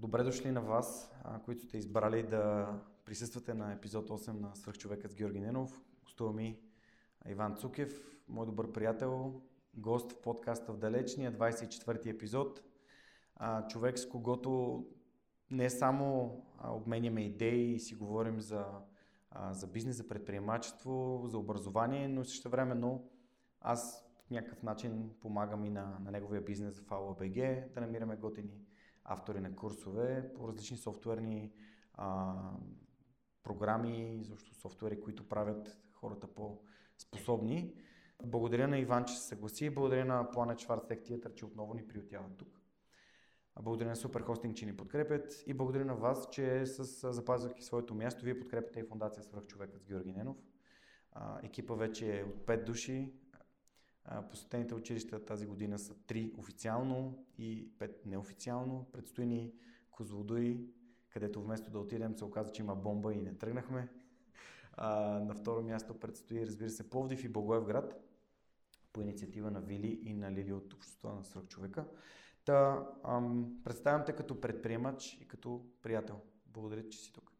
Добре дошли на вас, които сте избрали да присъствате на епизод 8 на Свърхчовекът с Георги Ненов. Гостува ми Иван Цукев, мой добър приятел, гост в подкаста в далечния 24-ти епизод. Човек с когото не само обменяме идеи и си говорим за, за бизнес, за предприемачество, за образование, но също времено аз по някакъв начин помагам и на, на неговия бизнес в AOBG да намираме готини автори на курсове по различни софтуерни а, програми, защо софтуери, които правят хората по-способни. Благодаря на Иван, че се съгласи. Благодаря на Planet Schwarz Tech Theater, че отново ни приютяват тук. Благодаря на Superhosting, че ни подкрепят и благодаря на вас, че с запазвайки своето място, вие подкрепяте и фундация Свръхчовекът с Георги Ненов. А, екипа вече е от 5 души. Посетените училища тази година са 3 официално и 5 неофициално. Предстои ни Козлодуй, където вместо да отидем се оказа, че има бомба и не тръгнахме. А, на второ място предстои, разбира се, Пловдив и Благоевград по инициатива на Вили и на Лили от Обществото на свръхчовека. Та, ам, представям те като предприемач и като приятел. Благодаря, че си тук.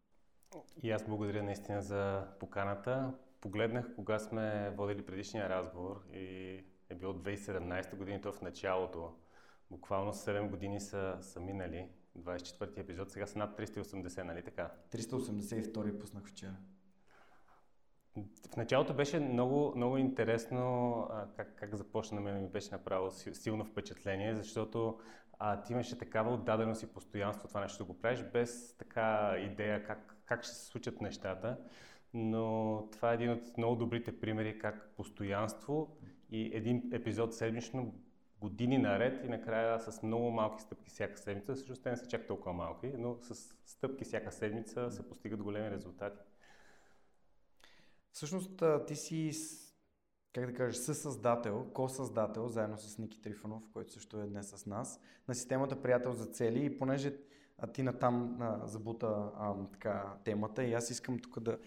И аз благодаря наистина за поканата погледнах кога сме водили предишния разговор и е било 2017 година, то в началото. Буквално 7 години са, са минали. 24-ти епизод, сега са над 380, нали така? 382 пуснах вчера. В началото беше много, много интересно а, как, как започна на мен ми беше направило силно впечатление, защото а, ти имаше такава отдаденост и постоянство това нещо да го правиш, без така идея как, как ще се случат нещата но това е един от много добрите примери как постоянство и един епизод седмично години наред и накрая с много малки стъпки всяка седмица, всъщност те не са чак толкова малки, но с стъпки всяка седмица се постигат големи резултати. Всъщност ти си, как да кажеш, съсъздател, ко-създател, заедно с Ники Трифонов, който също е днес с нас, на системата Приятел за цели и понеже ти натам а, забута а, така, темата и аз искам тук да,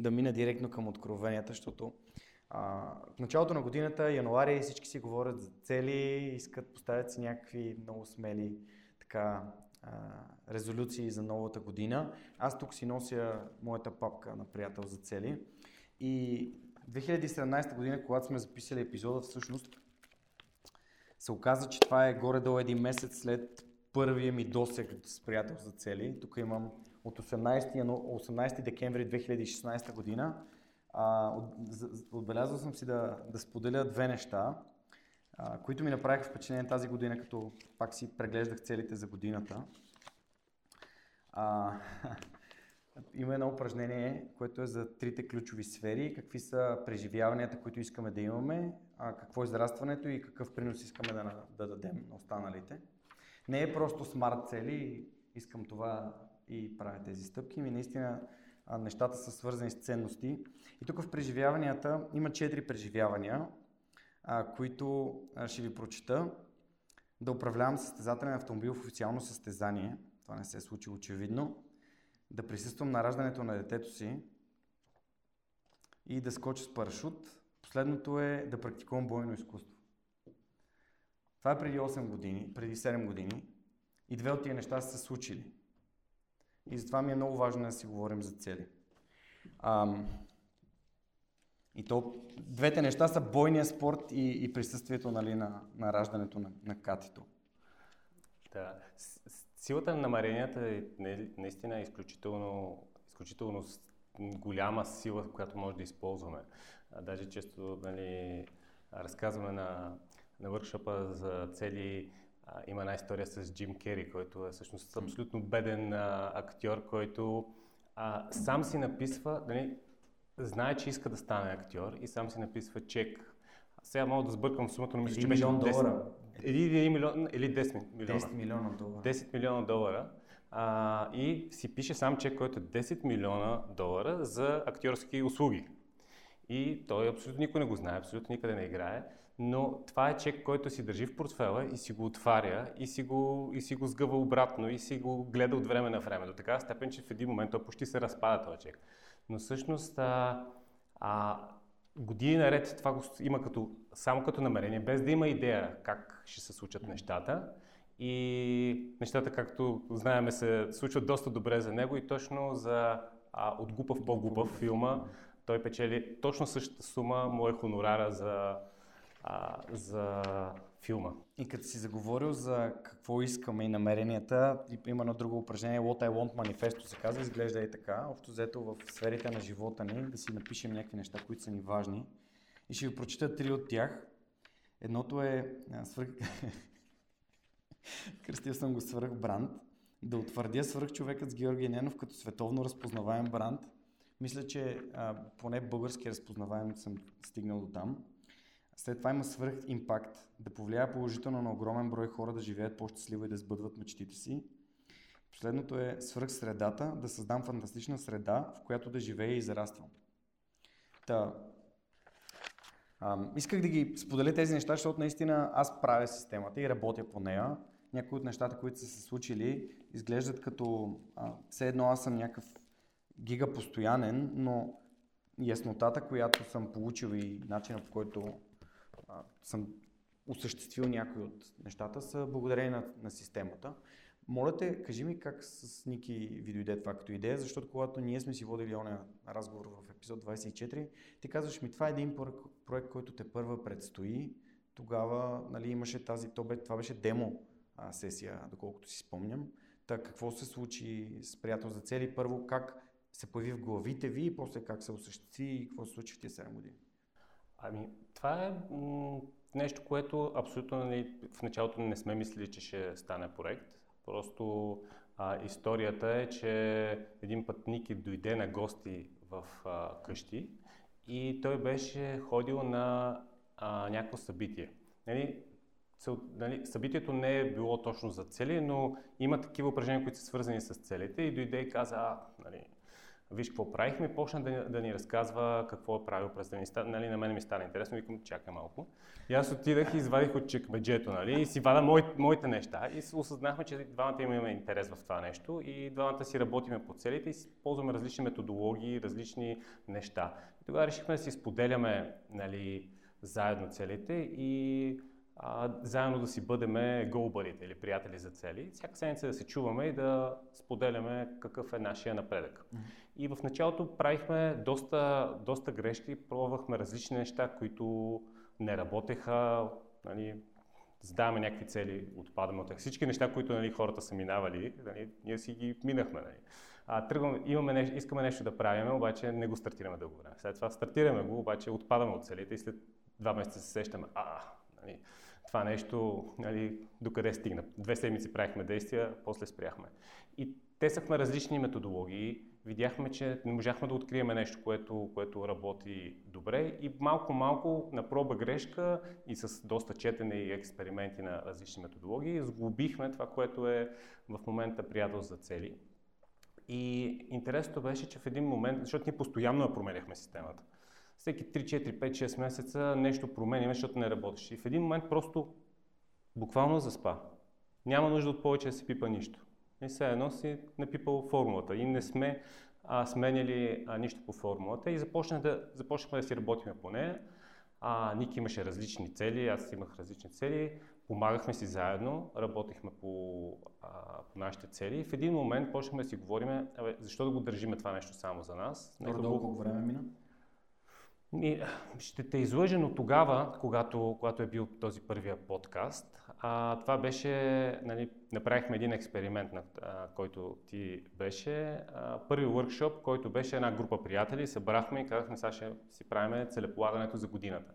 да мина директно към откровенията, защото а, в началото на годината, януари, всички си говорят за цели, искат, поставят си някакви много смели така, а, резолюции за новата година. Аз тук си нося моята папка на приятел за цели. И 2017 година, когато сме записали епизода, всъщност се оказа, че това е горе-долу един месец след първия ми досег с приятел за цели. Тук имам от 18, 18 декември 2016 година. А, от, отбелязал съм си да, да споделя две неща, а, които ми направиха впечатление тази година, като пак си преглеждах целите за годината. А, има едно упражнение, което е за трите ключови сфери, какви са преживяванията, които искаме да имаме, а, какво е израстването и какъв принос искаме да, да дадем на останалите. Не е просто смарт цели, искам това и правя тези стъпки. Ми наистина нещата са свързани с ценности. И тук в преживяванията има четири преживявания, а, които а, ще ви прочита. Да управлявам състезателен автомобил в официално състезание. Това не се е случило очевидно. Да присъствам на раждането на детето си и да скоча с парашут. Последното е да практикувам бойно изкуство. Това е преди 8 години, преди 7 години. И две от тия неща са се случили. И затова ми е много важно да си говорим за цели. Ам, и то, двете неща са бойния спорт и, и присъствието нали, на, на раждането на, на катито. Да. Силата на намеренията е наистина изключително, изключително голяма сила, която може да използваме. Даже често нали, разказваме на, на въркшопа за цели а, има една история с Джим Кери, който е всъщност абсолютно беден а, актьор, който а, сам си написва, нали, знае, че иска да стане актьор и сам си написва чек. Сега мога да сбъркам сумата, но мисля, че беше 10 долара. Или, милион, или 10 милиона. 10 милиона долара. 10 милиона долара. А, и си пише сам чек, който е 10 милиона долара за актьорски услуги. И той абсолютно никой не го знае, абсолютно никъде не играе но това е чек, който си държи в портфела и си го отваря и си го, и си го сгъва обратно и си го гледа от време на време. До такава степен, че в един момент той почти се разпада този чек. Но всъщност а, а, години наред това го има като, само като намерение, без да има идея как ще се случат нещата. и нещата, както знаеме, се случват доста добре за него и точно за а, от глупав по-глупав филма той печели точно същата сума, му е хонорара за, а, за филма. И като си заговорил за какво искаме и намеренията, има едно друго упражнение, What I Want Manifesto се казва, изглежда и така. Общо взето в сферите на живота ни да си напишем някакви неща, които са ни важни. И ще ви прочита три от тях. Едното е свърх... Кръстил съм го свърх бранд. Да утвърдя свърх човекът с Георги Ненов като световно разпознаваем бранд. Мисля, че а, поне български разпознаваем съм стигнал до там. След това има свърх импакт, да повлияе положително на огромен брой хора да живеят по-щастливо и да сбъдват мечтите си. Последното е свърх средата, да създам фантастична среда, в която да живея и израствам. Та, а, исках да ги споделя тези неща, защото наистина аз правя системата и работя по нея. Някои от нещата, които са се случили, изглеждат като а, все едно аз съм някакъв гига постоянен, но яснотата, която съм получил и начинът по който а, съм осъществил някои от нещата са благодарение на, на системата. Моля те, кажи ми как с Ники ви дойде това като идея, защото когато ние сме си водили оня разговор в епизод 24, ти казваш ми, това е един проект, който те първа предстои. Тогава нали, имаше тази, то бе, това беше демо а, сесия, доколкото си спомням. Та какво се случи с приятел за цели? Първо, как се появи в главите ви и после как се осъществи и какво се случи в тези 7 години? Ами, това е нещо, което абсолютно нали, в началото не сме мислили, че ще стане проект. Просто а, историята е, че един път Ники дойде на гости в а, къщи и той беше ходил на а, някакво събитие. Нали, цел, нали, събитието не е било точно за цели, но има такива упражнения, които са свързани с целите и дойде и каза, а, нали, виж какво правихме почна да, да ни разказва какво е правил през деня. Нали, на мен ми стана интересно, викам, чакай малко. И аз отидах и извадих от чекмеджето, нали, и си вада мой, моите неща и осъзнахме, че двамата имаме интерес в това нещо и двамата си работиме по целите и ползваме различни методологии, различни неща. И тогава решихме да си споделяме нали, заедно целите и а, заедно да си бъдеме голбарите или приятели за цели. Всяка седмица да се чуваме и да споделяме какъв е нашия напредък. Mm-hmm. И в началото правихме доста, доста грешки, пробвахме различни неща, които не работеха. Нали, задаваме някакви цели, отпадаме от тях. Всички неща, които нали, хората са минавали, нали, ние си ги минахме. Нали. А, тръгваме, имаме нещо, искаме нещо да правим, обаче не го стартираме дълго време. След това стартираме го, обаче отпадаме от целите и след два месеца се сещаме, а, нали, това нещо, нали, докъде стигна. Две седмици правихме действия, после спряхме. И тесахме различни методологии, видяхме, че не можахме да открием нещо, което, което работи добре и малко-малко на проба грешка и с доста четене и експерименти на различни методологии сглобихме това, което е в момента приятел за цели. И интересното беше, че в един момент, защото ние постоянно я променяхме системата, всеки 3, 4, 5, 6 месеца нещо променяме, защото не работеше. И в един момент просто буквално заспа. Няма нужда от повече да се пипа нищо. И все едно си напипал формулата. И не сме а, сменяли а, нищо по формулата и започнахме да, започнахме да си работим по нея. А, Ник имаше различни цели, аз имах различни цели, помагахме си заедно, работихме по, а, по нашите цели и в един момент почнахме да си говорим, защо да го държиме това нещо само за нас. Нека колко време мина? Ще те излъжа, но тогава, когато, когато е бил този първия подкаст, а, това беше, нали, направихме един експеримент, на, а, който ти беше. А, първи workshop, който беше една група приятели, събрахме и казахме, сега ще си правим целеполагането за годината.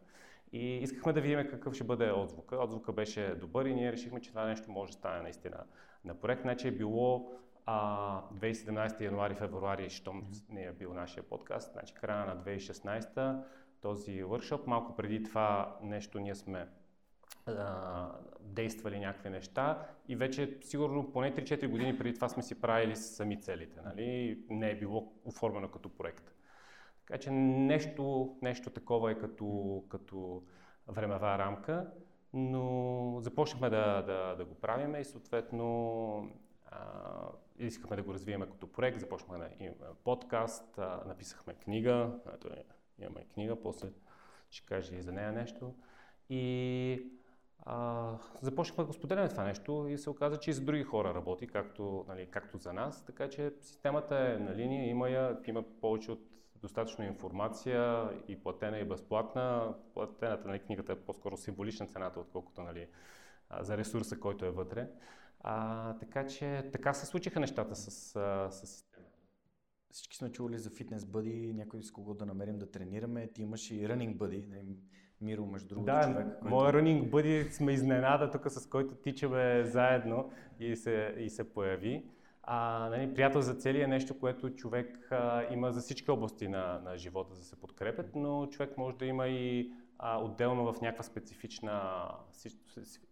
И искахме да видим какъв ще бъде отзвука. Отзвука беше добър и ние решихме, че това нещо може да стане наистина на проект. Значи е било а, 2017 януари, февруари, щом не е бил нашия подкаст, значи края на 2016 този вършоп. Малко преди това нещо ние сме а, действали някакви неща и вече сигурно поне 3-4 години преди това сме си правили сами целите. Нали? Не е било оформено като проект. Така че нещо, нещо такова е като, като времева рамка, но започнахме да, да, да го правиме и съответно а, искахме да го развиеме като проект, започнахме да имаме подкаст, а, написахме книга, ето, имаме книга, после ще кажа и за нея нещо. И а, започнахме да го споделяме това нещо и се оказа, че и за други хора работи, както, нали, както за нас. Така че системата е на линия, има, я, има повече от достатъчно информация и платена и безплатна. Платената нали, книгата е по-скоро символична цената, отколкото нали, за ресурса, който е вътре. А, така че така се случиха нещата с, с системата. Всички сме чували за фитнес бъди, някой с кого да намерим да тренираме. Ти имаш и running бъди, нали, Миро, между другото, да, човек. Който... моя running бъди сме изненада тук, с който тичаме заедно и се, и се появи. А, нали, приятел за цели е нещо, което човек а, има за всички области на, на живота, за да се подкрепят, но човек може да има и а, отделно в някаква специфична,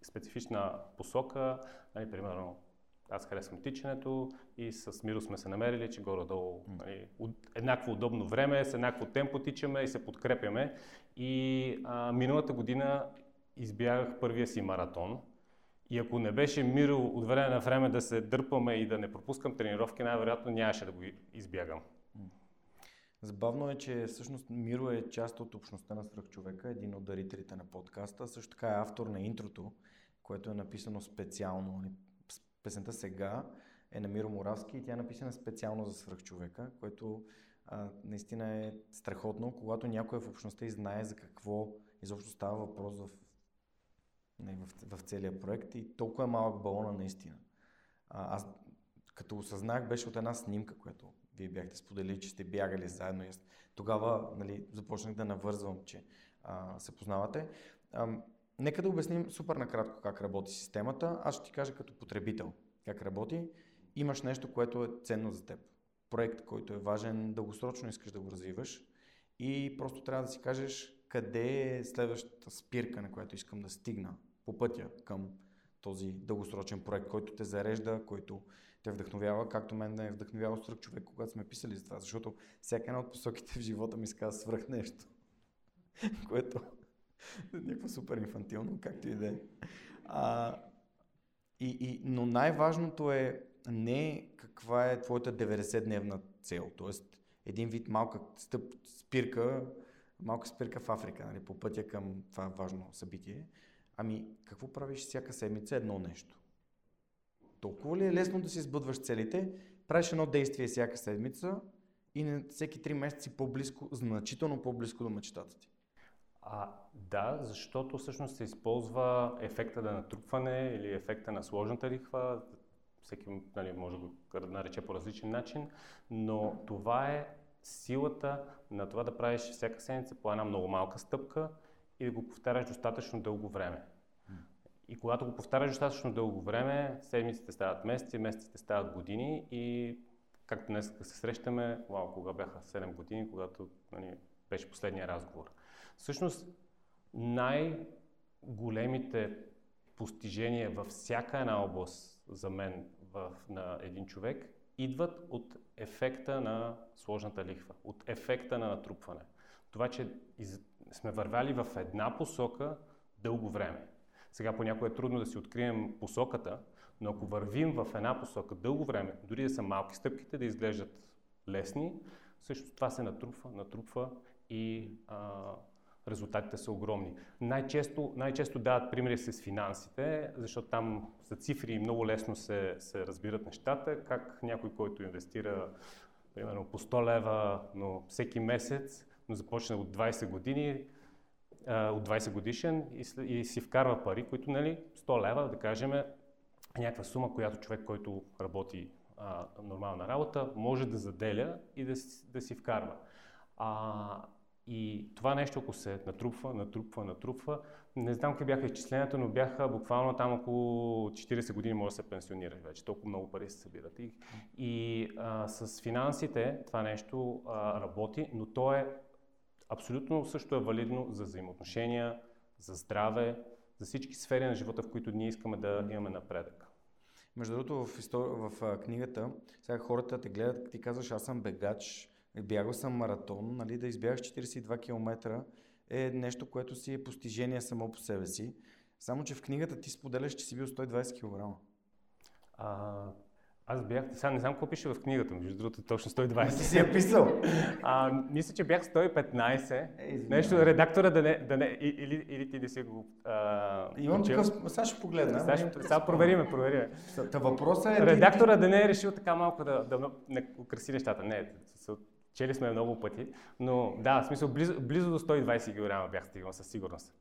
специфична посока. Нали, примерно, аз харесвам тичането и с Миро сме се намерили, че горе-долу нали, еднакво удобно време, с еднакво темпо тичаме и се подкрепяме. И а, миналата година избягах първия си маратон. И ако не беше Миро от време на време да се дърпаме и да не пропускам тренировки, най-вероятно нямаше да го избягам. Забавно е, че всъщност Миро е част от общността на свръхчовека, един от дарителите на подкаста. Също така е автор на интрото, което е написано специално. Нали, песента сега е на Миро Моравски и тя е написана специално за свръхчовека, което а, наистина е страхотно, когато някой в общността и знае за какво изобщо става въпрос в, не, в, в целия проект и толкова е малък балона наистина. А, аз като осъзнах, беше от една снимка, която вие бяхте споделили, че сте бягали заедно. Тогава нали, започнах да навързвам, че а, се познавате. А, нека да обясним супер накратко как работи системата. Аз ще ти кажа като потребител как работи. Имаш нещо, което е ценно за теб. Проект, който е важен, дългосрочно искаш да го развиваш и просто трябва да си кажеш къде е следващата спирка, на която искам да стигна по пътя към този дългосрочен проект, който те зарежда, който те вдъхновява, както мен да е вдъхновявал свръх човек, когато сме писали за това, защото всяка една от посоките в живота ми сказа свръх нещо, което е някакво супер инфантилно, както и да е. И, и, но най-важното е не каква е твоята 90-дневна цел, т.е. един вид малка стъп, спирка, малка спирка в Африка, нали, по пътя към това важно събитие. Ами, какво правиш всяка седмица едно нещо? Толкова ли е лесно да си сбъдваш целите? Правиш едно действие всяка седмица и на всеки три месеца по-близко, значително по-близко до мечтата ти. А, да, защото всъщност се използва ефекта на натрупване или ефекта на сложната лихва. Всеки нали, може да го нарече по различен начин, но това е силата на това да правиш всяка седмица по една много малка стъпка и да го повтаряш достатъчно дълго време. И когато го повтаряш достатъчно дълго време, седмиците стават месеци, месеците стават години и както днес се срещаме, вау, кога бяха 7 години, когато нали, беше последния разговор. Всъщност, най-големите постижения във всяка една област за мен в, на един човек идват от ефекта на сложната лихва, от ефекта на натрупване. Това, че из... сме вървяли в една посока дълго време. Сега понякога е трудно да си открием посоката, но ако вървим в една посока дълго време, дори да са малки стъпките, да изглеждат лесни, също това се натрупва, натрупва и а, резултатите са огромни. Най-често, най-често дават примери с финансите, защото там са цифри и много лесно се, се разбират нещата, как някой, който инвестира примерно по 100 лева, но всеки месец, започна от 20 години, от 20 годишен и, си вкарва пари, които, нали, 100 лева, да кажем, е някаква сума, която човек, който работи а, нормална работа, може да заделя и да, да си вкарва. А, и това нещо, ако се натрупва, натрупва, натрупва, не знам какви бяха изчисленията, но бяха буквално там около 40 години може да се пенсионираш вече. Толкова много пари се събират. И, и а, с финансите това нещо а, работи, но то е абсолютно също е валидно за взаимоотношения, за здраве, за всички сфери на живота, в които ние искаме да имаме напредък. Между другото, в, истор... в книгата, сега хората те гледат, ти казваш, аз съм бегач, бягал съм маратон, нали, да избягаш 42 км е нещо, което си е постижение само по себе си. Само, че в книгата ти споделяш, че си бил 120 кг. А, Аз бях, сега не знам какво пише в книгата, между другото точно 120. Не си я писал. А, мисля, че бях 115. Е, Нещо, редактора да не, да не или, или ти да си го а, Имам такъв, сега ще погледна. Сега, ще- сега провериме, провериме. Та въпросът е... ти- Редактора да не е решил така малко да, да не украси нещата. Не, чели сме много пъти, но да, в смисъл близо, близо до 120 кг бях стигнал със сигурност.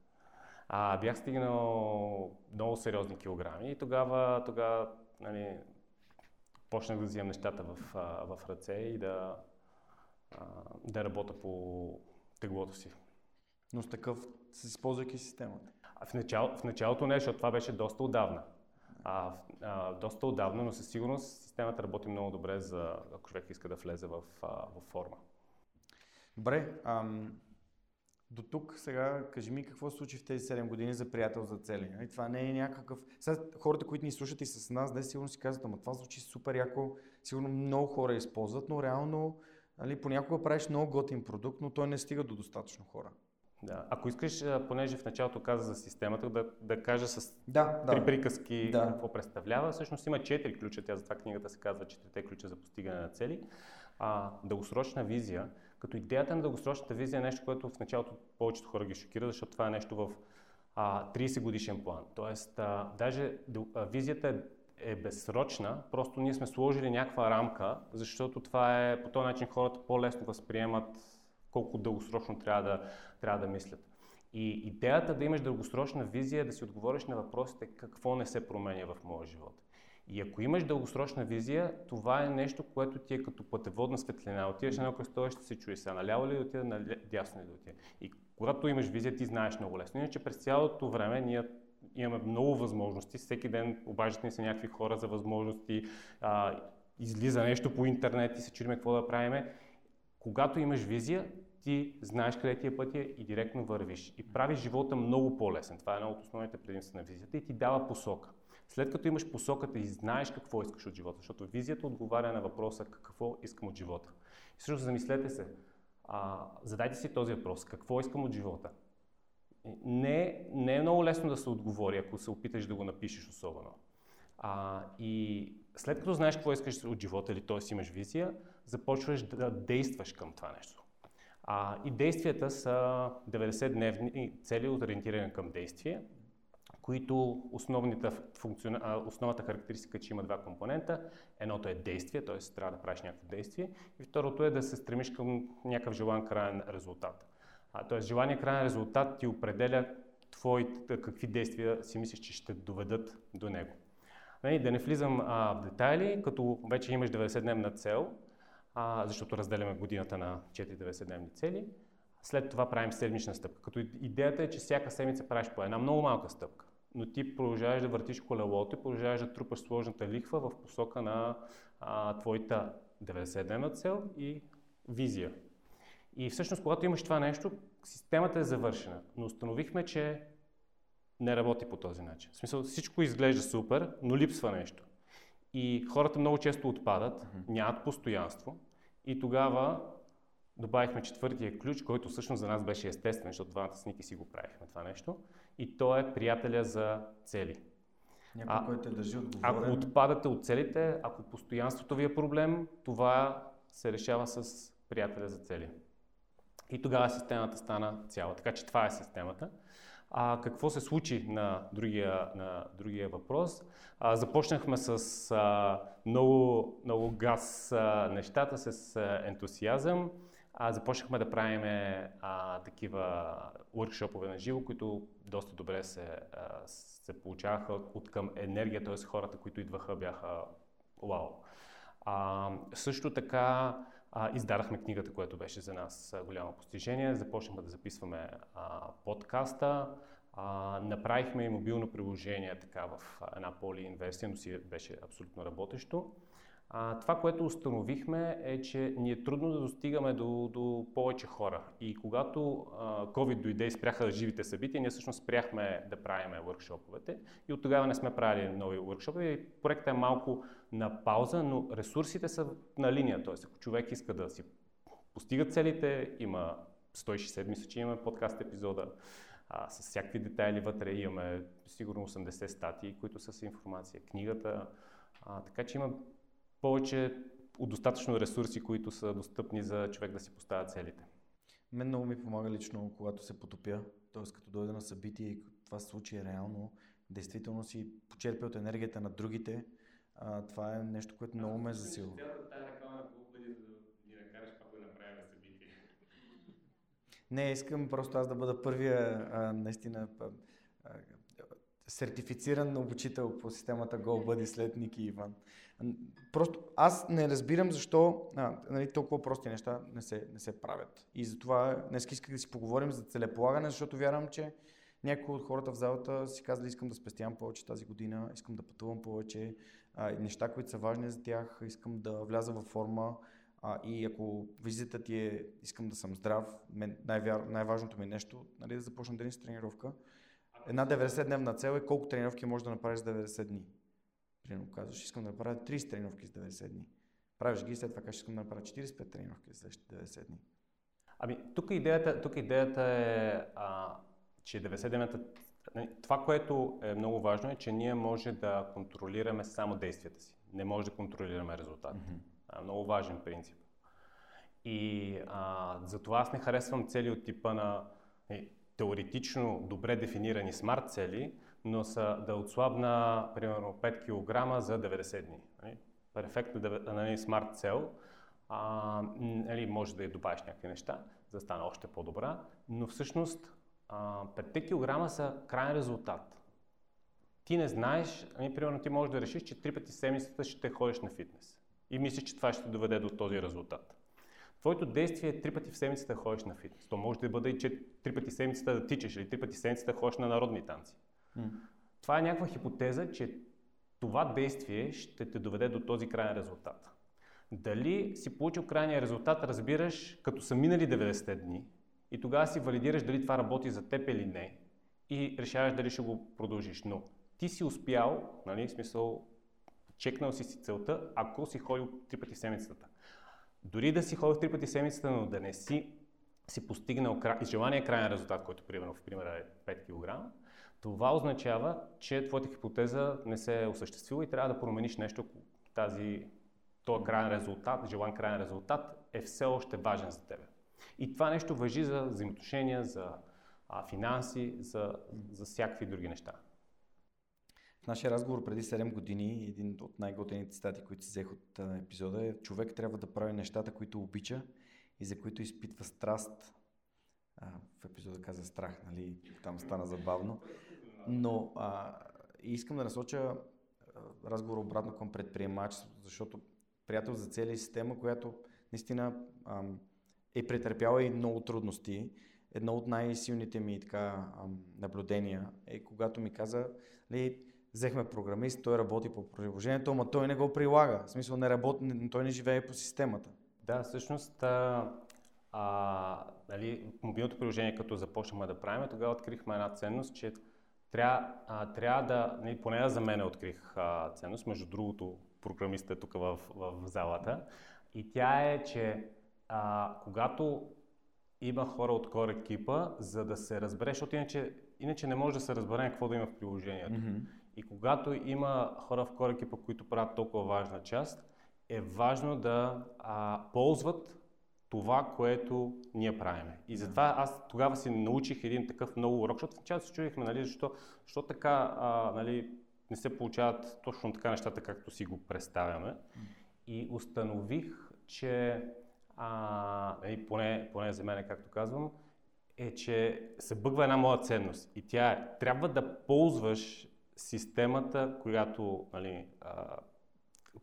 А, бях стигнал много сериозни килограми и тогава, тогава нали, почнах да взимам нещата в, а, в ръце и да, а, да работя по теглото си. Но с такъв, с използвайки системата. А в, начало, в началото не, защото това беше доста отдавна. А, а, доста отдавна, но със сигурност системата работи много добре, за, ако човек иска да влезе в, а, в форма. Добре, ам, до тук сега кажи ми какво се случи в тези 7 години за приятел за цели. Нали? Това не е някакъв... Сега хората, които ни слушат и с нас, днес сигурно си казват, ама това звучи супер яко, сигурно много хора използват, но реално нали, понякога правиш много готин продукт, но той не стига до достатъчно хора. Да. Ако искаш, понеже в началото каза за системата, да, да кажа с Да, три да. приказки Да. какво представлява. Всъщност има четири ключа, тя затова книгата се казва четирите ключа за постигане на цели. А, дългосрочна визия, като идеята на дългосрочната визия е нещо, което в началото повечето хора ги шокира, защото това е нещо в а, 30 годишен план. Тоест, а, даже а, визията е, е безсрочна, просто ние сме сложили някаква рамка, защото това е по този начин хората по-лесно възприемат колко дългосрочно трябва да, трябва да мислят. И идеята да имаш дългосрочна визия е да си отговориш на въпросите какво не се променя в моя живот. И ако имаш дългосрочна визия, това е нещо, което ти е като пътеводна светлина. Отиваш на едно кръстовище, ще се чуеш сега наляво ли да отида, надясно ли да отида. И когато имаш визия, ти знаеш много лесно. Иначе през цялото време ние имаме много възможности. Всеки ден обаждат ни се някакви хора за възможности, а, излиза нещо по интернет и се чудиме какво да правиме. Когато имаш визия, ти знаеш къде ти е пътя и директно вървиш. И правиш живота много по-лесен. Това е едно от основните предимства на визията и ти дава посока. След като имаш посоката и знаеш какво искаш от живота, защото визията отговаря на въпроса какво искам от живота. И също замислете се, а, задайте си този въпрос, какво искам от живота? Не, не е много лесно да се отговори, ако се опиташ да го напишеш особено. А, и след като знаеш какво искаш от живота или т.е. имаш визия, започваш да действаш към това нещо. А, и действията са 90-дневни цели, ориентирани към действие, които основната, функциона... основната характеристика е, че има два компонента. Едното е действие, т.е. трябва да правиш някакво действие. И второто е да се стремиш към някакъв желан крайен резултат. А, т.е. желания крайен резултат ти определя твоите, какви действия си мислиш, че ще доведат до него. Нали, да не влизам а, в детайли, като вече имаш 90-дневна цел, а, защото разделяме годината на 4 90-дневни цели. След това правим седмична стъпка. Като идеята е, че всяка седмица правиш по една много малка стъпка, но ти продължаваш да въртиш колелото и продължаваш да трупаш сложната лихва в посока на а, твоята 90-дневна цел и визия. И всъщност, когато имаш това нещо, системата е завършена. Но установихме, че не работи по този начин. В смисъл, всичко изглежда супер, но липсва нещо. И хората много често отпадат, нямат постоянство. И тогава добавихме четвъртия ключ, който всъщност за нас беше естествен, защото двамата с Ники си го правихме това нещо. И то е приятеля за цели. Някой, А, който те държи Ако отговорен. отпадате от целите, ако постоянството ви е проблем, това се решава с приятеля за цели. И тогава системата стана цяла. Така че това е системата. А какво се случи на другия, на другия въпрос? А, започнахме с а, много, много газ а, нещата, с а, ентусиазъм. А, започнахме да правим такива workshoпове на живо, които доста добре се, а, се получаваха от, към енергия, т.е. хората, които идваха, бяха вау. А, също така а, издадахме книгата, която беше за нас голямо постижение. Започнахме да записваме а, подкаста. А, направихме и мобилно приложение така в една поли-инверсия, но си беше абсолютно работещо. А, това, което установихме е, че ни е трудно да достигаме до, до повече хора. И когато а, COVID дойде и спряха живите събития, ние всъщност спряхме да правиме workshoповете и от тогава не сме правили нови workshoпове. Проектът е малко на пауза, но ресурсите са на линия. Т.е. ако човек иска да си постига целите, има 160, мисля, че имаме подкаст епизода а, с всякакви детайли вътре. Имаме сигурно 80 статии, които са с информация, книгата. А, така че има повече от достатъчно ресурси, които са достъпни за човек да си поставя целите. Мен много ми помага лично, когато се потопя, т.е. като дойда на събитие и това се случи реално, действително си почерпя от енергията на другите. А, това е нещо, което много ме засилва. Не, искам просто аз да бъда първия а, наистина а, а, сертифициран обучител по системата GoBuddy след Ники и Иван. Просто аз не разбирам защо а, нали, толкова прости неща не се, не се правят. И затова днес исках да си поговорим за целеполагане, защото вярвам, че някои от хората в залата си казали, искам да спестявам повече тази година, искам да пътувам повече, а, неща, които са важни за тях, искам да вляза във форма. А, и ако визитата ти е, искам да съм здрав, най-вяр, най-важното ми е нещо, нали, да започна ден с тренировка. Една 90-дневна цел е колко тренировки можеш да направиш с 90 дни. Примерно казваш, искам да направя 30 тренировки с 90 дни. Правиш ги и след това кажеш, искам да направя 45 тренировки следващите 90 дни. Ами, тук идеята, тук идеята е, а, че 90-дневната нали, това, което е много важно е, че ние може да контролираме само действията си. Не може да контролираме резултатите. Mm-hmm. Много важен принцип. И а, затова аз не харесвам цели от типа на е, теоретично добре дефинирани смарт цели, но са да отслабна примерно 5 кг за 90 дни. Нали? Перфектно нали, смарт цел. А, нали, може да я добавиш някакви неща, за да стане още по-добра, но всъщност а, 5 кг са крайен резултат. Ти не знаеш, ами, примерно ти можеш да решиш, че три пъти седмицата ще ходиш на фитнес. И мислиш, че това ще доведе до този резултат. Твоето действие е три пъти в седмицата ходиш на фитнес. То може да бъде и че три пъти седмицата да тичаш или три пъти седмицата ходиш на народни танци. Това е някаква хипотеза, че това действие ще те доведе до този крайен резултат. Дали си получил крайния резултат, разбираш, като са минали 90 дни и тогава си валидираш дали това работи за теб или не и решаваш дали ще го продължиш. Но ти си успял, нали, в смисъл, чекнал си си целта, ако си ходил три пъти седмицата. Дори да си ходил три пъти седмицата, но да не си, си постигнал кра... желания крайен резултат, който примерно в примера е 5 кг, това означава, че твоята хипотеза не се е осъществила и трябва да промениш нещо, тази, този крайен резултат, желан крайен резултат е все още важен за теб. И това нещо въжи за взаимоотношения, за а, финанси, за, за всякакви други неща. В нашия разговор преди 7 години, един от най-готените цитати, които си взех от епизода е човек трябва да прави нещата, които обича и за които изпитва страст. А, в епизода каза страх, нали? Там стана забавно. Но а, искам да насоча разговор обратно към предприемачеството, защото приятел за цели система, която наистина а, е претърпяла и много трудности. Едно от най-силните ми така, а, наблюдения е когато ми каза, ли, взехме програмист, той работи по приложението, ама той не го прилага. В смисъл не работи, той не живее по системата. Да, всъщност а, а, нали, мобилното приложение, като започнахме да правим, тогава открихме една ценност, че трябва, а, трябва да, поне за мен открих а, ценност, между другото програмиста е тук в, в залата, и тя е, че а, когато има хора от core екипа, за да се разбере, защото иначе, иначе не може да се разбере какво да има в приложението. Mm-hmm. И когато има хора в core екипа, които правят толкова важна част, е важно да а, ползват това, което ние правим. И затова аз тогава си научих един такъв много урок, защото в началото се чудихме, нали, защо, защо така а, нали, не се получават точно така нещата, както си го представяме. И установих, че а, нали, поне, поне за мен, както казвам, е, че се бъгва една моя ценност. И тя е, трябва да ползваш системата, която нали, а,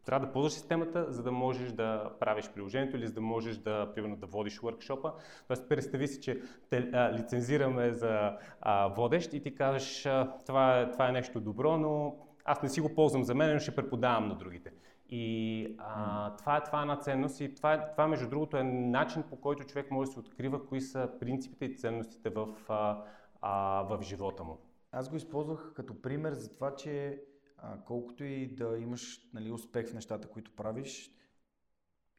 трябва да ползваш системата, за да можеш да правиш приложението или за да можеш да, примерно, да водиш workshop Тоест, представи си, че те а, лицензираме за а, водещ и ти кажеш, а, това, е, това е нещо добро, но аз не си го ползвам за мен, но ще преподавам на другите. И а, това, е, това е една ценност и това, това, между другото, е начин по който човек може да се открива кои са принципите и ценностите в, а, а, в живота му. Аз го използвах като пример за това, че а, колкото и да имаш нали, успех в нещата, които правиш,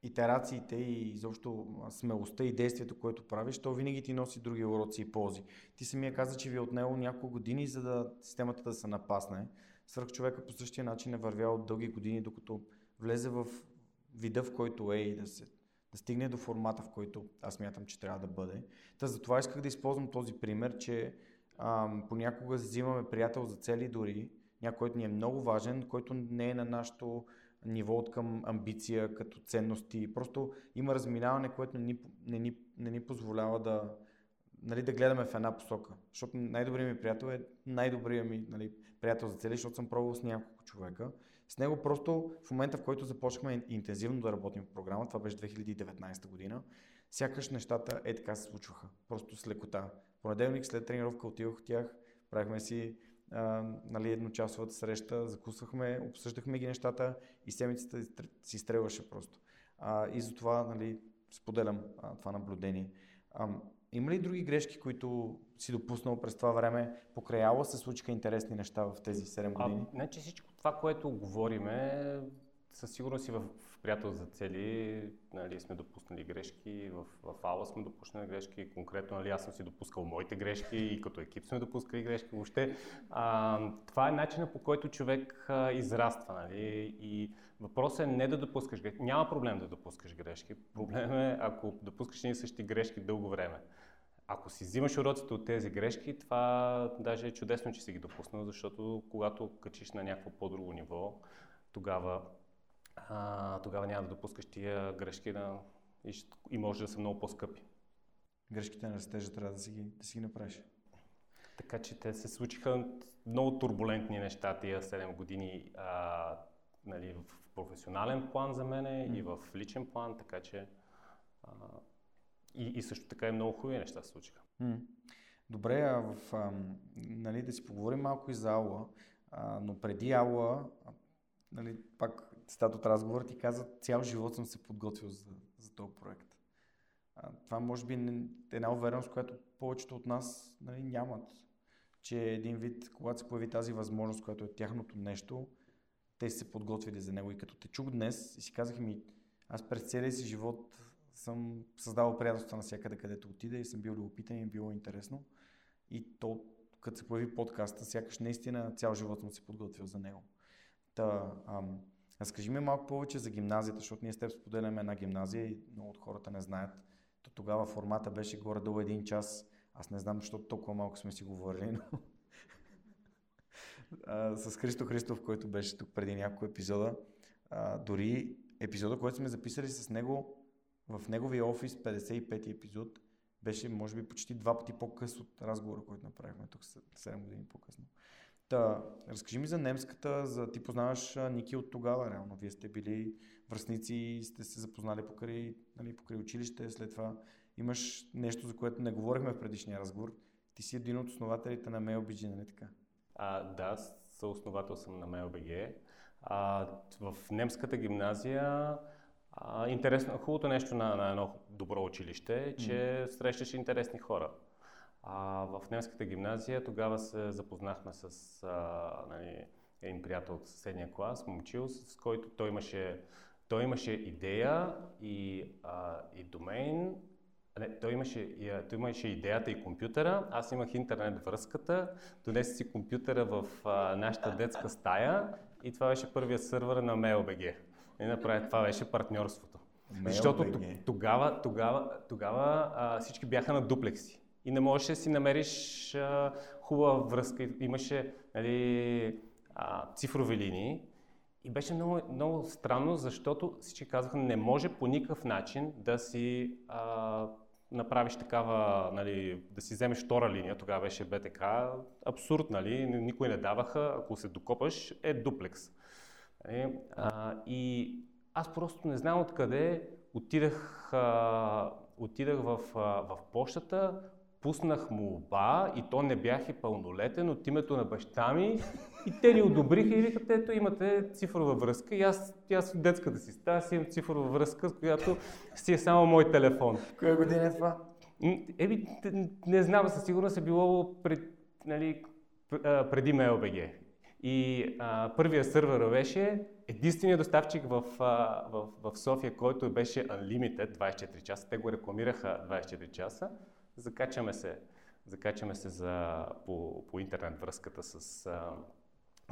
итерациите и изобщо смелостта и действието, което правиш, то винаги ти носи други уроци и ползи. Ти самия каза, че ви е отнело няколко години, за да системата да се напасне. Свърх човека по същия начин е вървял дълги години, докато влезе в вида, в който е и да, се, да стигне до формата, в който аз мятам, че трябва да бъде. Та затова исках да използвам този пример, че ам, понякога взимаме приятел за цели дори, някой, който ни е много важен, който не е на нашото ниво от към амбиция, като ценности. Просто има разминаване, което не ни, не ни, не ни позволява да, нали, да гледаме в една посока. Защото най-добрият ми приятел е най-добрият ми нали, приятел за цели, защото съм пробвал с няколко човека. С него просто в момента, в който започнахме интензивно да работим в програма, това беше 2019 година, сякаш нещата е така се случваха. Просто с лекота. Понеделник след тренировка отидох от тях, правихме си а, нали, едночасовата среща, закусвахме, обсъждахме ги нещата и седмицата си стрелваше просто. А, и затова нали, споделям а, това наблюдение. А, има ли други грешки, които си допуснал през това време? Покрай Ала се случиха интересни неща в тези 7 години? А, значи всичко това, което говориме, със сигурност и в приятел за цели нали, сме допуснали грешки, в, в Ала сме допуснали грешки, конкретно нали, аз съм си допускал моите грешки и като екип сме допускали грешки. Въобще а, това е начинът по който човек а, израства. Нали, и въпросът е не да допускаш грешки. Няма проблем да допускаш грешки. Проблем е ако допускаш едни същи грешки дълго време. Ако си взимаш уроците от тези грешки, това даже е чудесно, че си ги допуснал, защото когато качиш на някакво по-друго ниво, тогава, а, тогава няма да допускаш тия грешки да, и, и може да са много по-скъпи. Грешките на растежа трябва да си ги, да си ги направиш. Така че те се случиха много турбулентни неща тия 7 години а, нали, в професионален план за мен mm. и в личен план, така че а, и, и също така и много хубави неща се случиха. Добре, а в, а, нали, да си поговорим малко и за Аула, а, но преди Аула, нали, пак цитат от разговор ти каза, цял живот съм се подготвил за, за този проект. А, това може би е една увереност, която повечето от нас нали, нямат, че един вид, когато се появи тази възможност, която е тяхното нещо, те се подготвили за него. И като те чух днес и си казах ми, аз през целия си живот съм създавал приятелства навсякъде, където отида и съм бил любопитен и било интересно. И то, като се появи подкаста, сякаш наистина цял живот съм се подготвил за него. Та, ам, разкажи ми малко повече за гимназията, защото ние с теб споделяме една гимназия и много от хората не знаят. То тогава формата беше горе-долу един час. Аз не знам, защото толкова малко сме си говорили, но с Христо Христов, който беше тук преди няколко епизода. Дори епизода, който сме записали с него, в неговия офис, 55 епизод, беше може би почти два пъти по-къс от разговора, който направихме тук 7 години по-късно. Та, разкажи ми за немската, за ти познаваш Ники от тогава, реално. Вие сте били връзници и сте се запознали покрай, нали, покрай училище, след това имаш нещо, за което не говорихме в предишния разговор. Ти си един от основателите на MailBG, нали така? А, да, съосновател съм на MailBG. А, в немската гимназия а, интересно, хубавото нещо на, на едно добро училище е, че mm. срещаш интересни хора. А, в немската гимназия тогава се запознахме с а, нали, един приятел от съседния клас, момчил, с който той имаше, той имаше идея и, а, и домейн. Не, той, имаше, той имаше идеята и компютъра, аз имах интернет връзката, донесе си компютъра в а, нашата детска стая и това беше първият сървър на MailBG. И направи това беше партньорството. Защото тогава, тогава, тогава а, всички бяха на дуплекси. И не можеш да си намериш а, хубава връзка. Имаше нали, а, цифрови линии. И беше много, много странно, защото всички казаха, не може по никакъв начин да си а, направиш такава, нали, да си вземеш втора линия, тогава беше БТК, абсурд, нали, никой не даваха, ако се докопаш, е дуплекс. Нали? А, и аз просто не знам откъде отидах, а, отидах в, а, в почтата, пуснах молба и то не бях и пълнолетен от името на баща ми и те ни одобриха и викат, ето имате цифрова връзка и аз, аз в детската си стая си имам цифрова връзка, с която си е само мой телефон. Коя година е това? Еби, не знам, със сигурност е било пред, нали, преди MLBG. И а, първия сървър беше единственият доставчик в, а, в, в София, който беше Unlimited 24 часа. Те го рекламираха 24 часа. Закачаме се, закачаме се за, по, по интернет връзката с, а,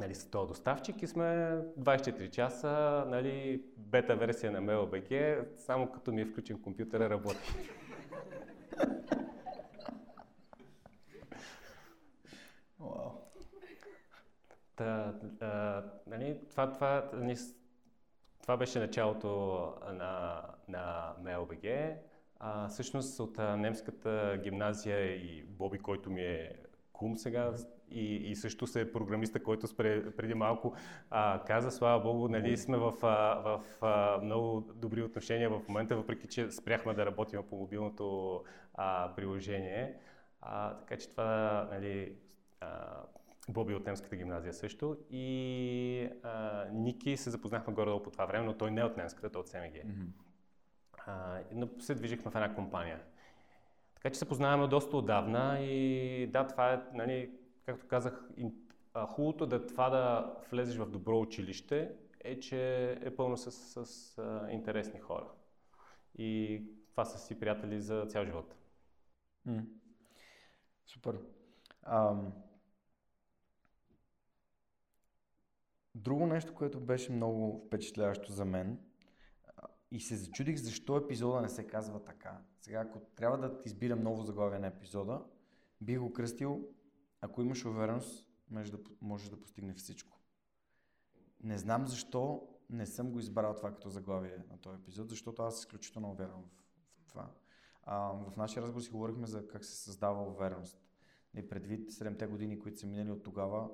нали, с този доставчик и сме 24 часа, нали, бета версия на MailBG, само като ми е включен компютъра работи. Wow. Та, а, нали, това, това, нали, това беше началото на, на MailBG. А, всъщност от а, немската гимназия и Боби, който ми е кум сега, и, и също се е програмиста, който спре, преди малко а, каза, слава Богу, нали, сме в, а, в а, много добри отношения в момента, въпреки че спряхме да работим по мобилното а, приложение. А, така че това, нали, а, Боби от немската гимназия също. И а, Ники се запознахме горе-долу по това време, но той не е от немската, той е от СМГ. Mm-hmm. А, но се движихме в една компания. Така че се познаваме доста отдавна и да, това е, нали, както казах, хубавото да това да влезеш в добро училище е, че е пълно с, с, с а, интересни хора. И това са си приятели за цял живот. М. Супер. Ам... Друго нещо, което беше много впечатляващо за мен и се зачудих защо епизода не се казва така. Сега, ако трябва да избирам ново заглавие на епизода, бих го кръстил ако имаш увереност, можеш да, можеш да постигнеш всичко. Не знам защо не съм го избрал това като заглавие на този епизод, защото аз изключително уверен в, в това. А, в нашия разговор си говорихме за как се създава увереност. И предвид 7-те години, които са минали от тогава,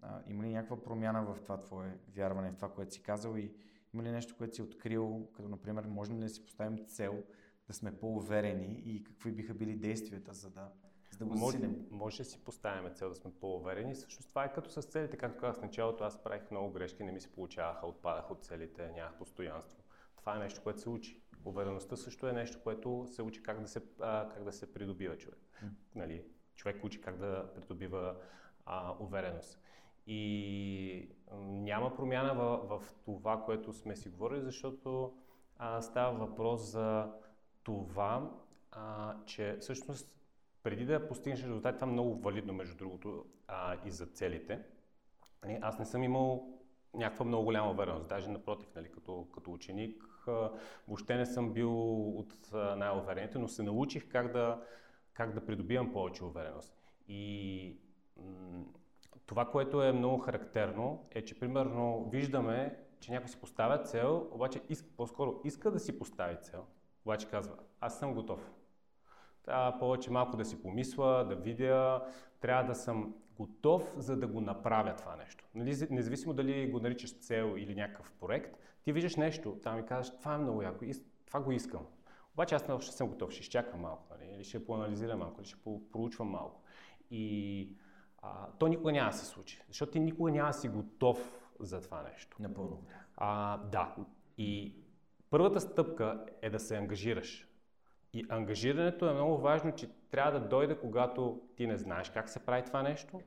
а, има ли някаква промяна в това твое вярване, в това, което си казал и има ли нещо, което си открил, като например, можем ли да си поставим цел да сме по-уверени и какви биха били действията, за да за да го може, може да си поставяме цел да сме по-уверени. Всъщност това е като с целите. Както казах в началото, аз правих много грешки, не ми се получаваха, отпадах от целите, нямах постоянство. Това е нещо, което се учи. Увереността също е нещо, което се учи как да се, а, как да се придобива човек. Mm. Нали, човек учи как да придобива а, увереност. И няма промяна в, в това, което сме си говорили, защото а, става въпрос за това, а, че всъщност преди да постигнеш резултати, това е много валидно, между другото, а, и за целите. Нали, аз не съм имал някаква много голяма увереност, даже напротив, нали, като, като ученик, а, въобще не съм бил от най-уверените, но се научих как да, как да придобивам повече увереност. И м- това, което е много характерно, е, че примерно виждаме, че някой си поставя цел, обаче иска, по-скоро иска да си постави цел, обаче казва, аз съм готов трябва повече малко да си помисля, да видя, трябва да съм готов, за да го направя това нещо. Нали, независимо дали го наричаш цел или някакъв проект, ти виждаш нещо, там ми казваш, това е много яко, това го искам. Обаче аз още съм готов, ще изчакам малко, нали, или ще поанализирам малко, или ще проучвам малко. И а, то никога няма да се случи, защото ти никога няма да си готов за това нещо. Напълно. А, да. И първата стъпка е да се ангажираш. И ангажирането е много важно, че трябва да дойде, когато ти не знаеш как се прави това нещо,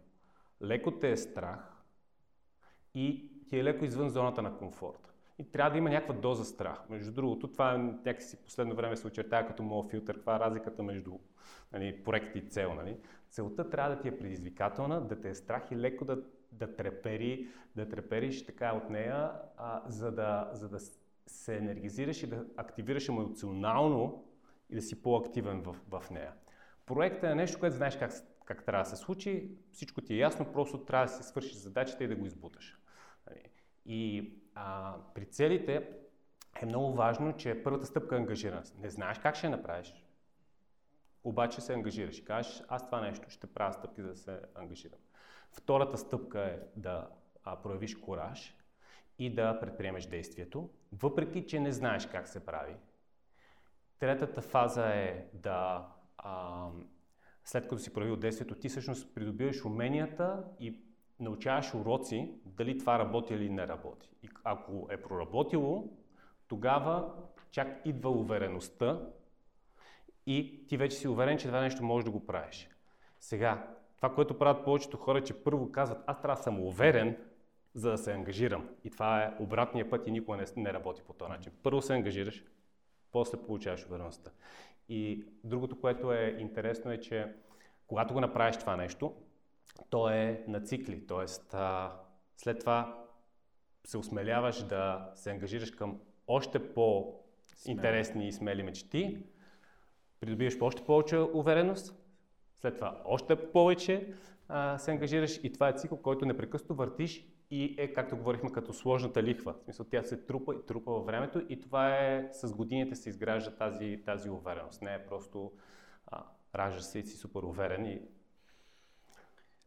леко те е страх и ти е леко извън зоната на комфорт. И трябва да има някаква доза страх. Между другото, това някакси последно време се очертава като моят филтър. Каква е разликата между нали, проект и цел? Нали? Целта трябва да ти е предизвикателна, да те е страх и леко да, да, трепери, да трепериш така от нея, а, за, да, за да се енергизираш и да активираш емоционално и да си по-активен в, в нея. Проектът е нещо, което знаеш как, как трябва да се случи, всичко ти е ясно, просто трябва да си свършиш задачите и да го избуташ. Нали? И а, при целите е много важно, че първата стъпка е ангажираност. Не знаеш как ще я направиш, обаче се ангажираш и кажеш, аз това нещо ще правя стъпки, да се ангажирам. Втората стъпка е да а, проявиш кораж и да предприемеш действието, въпреки че не знаеш как се прави, Третата фаза е да, а, след като си проявил действието, ти всъщност придобиваш уменията и научаваш уроци дали това работи или не работи. И ако е проработило, тогава чак идва увереността и ти вече си уверен, че това нещо можеш да го правиш. Сега, това, което правят повечето хора, че първо казват, аз трябва да съм уверен, за да се ангажирам. И това е обратния път и никога не, не работи по този начин. Първо се ангажираш, после получаваш увереността. И другото, което е интересно е, че когато го направиш това нещо, то е на цикли, т.е. след това се осмеляваш да се ангажираш към още по-интересни и смели мечти, придобиваш още повече увереност, след това още повече а, се ангажираш и това е цикъл, който непрекъснато въртиш и е, както говорихме, като сложната лихва. В смисъл, тя се трупа и трупа във времето и това е, с годините се изгражда тази, тази увереност. Не е просто а, раждаш се и си супер уверен и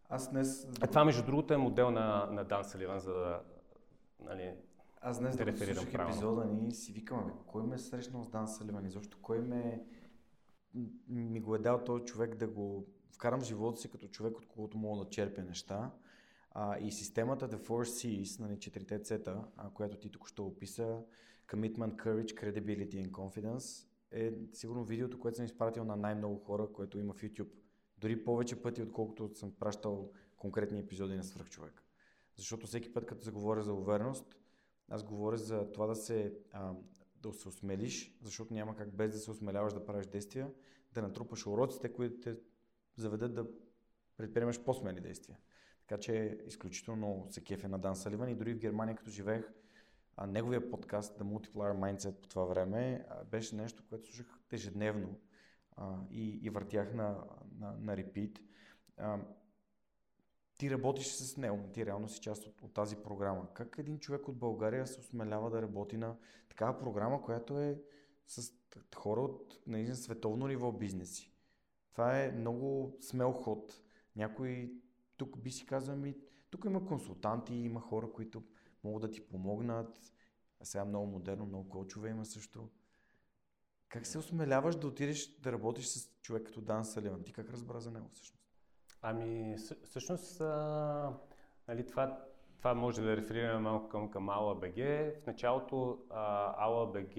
аз днес... А това, между другото, е модел на, на Дан Саливан, за да нали, Аз днес, да слушах правилно. епизода ни, си викам, бе, кой ме е срещнал с Дан Саливан? Изобщо кой ме м- ми го е дал този човек да го вкарам в живота си като човек, от когото мога да черпя неща. А, и системата The Four C's, нали, четирите цета, която ти тук ще описа, Commitment, Courage, Credibility and Confidence, е сигурно видеото, което съм изпратил на най-много хора, което има в YouTube. Дори повече пъти, отколкото съм пращал конкретни епизоди на свръхчовек. Защото всеки път, като заговоря за увереност, аз говоря за това да се, а, да се осмелиш, защото няма как без да се осмеляваш да правиш действия, да натрупаш уроците, които те заведат да предприемаш по-смели действия. Така че изключително се кефя на Дан Саливан и дори в Германия, като живеех, а, неговия подкаст The Multiplier Mindset по това време а, беше нещо, което слушах ежедневно а, и, и въртях на, на, на репит. А, ти работиш с него, ти реално си част от, от тази програма. Как един човек от България се осмелява да работи на такава програма, която е с хора от наистина световно ниво бизнеси? Това е много смел ход. Някой тук би си казал ми, тук има консултанти, има хора, които могат да ти помогнат. А сега много модерно, много кочове има също. Как се осмеляваш да отидеш да работиш с човек като Дан Саливан? Ти как разбра за него всъщност? Ами, съ- всъщност, а, нали, това, това може да реферираме малко към, към АЛА.бг. В началото а, АЛА.бг,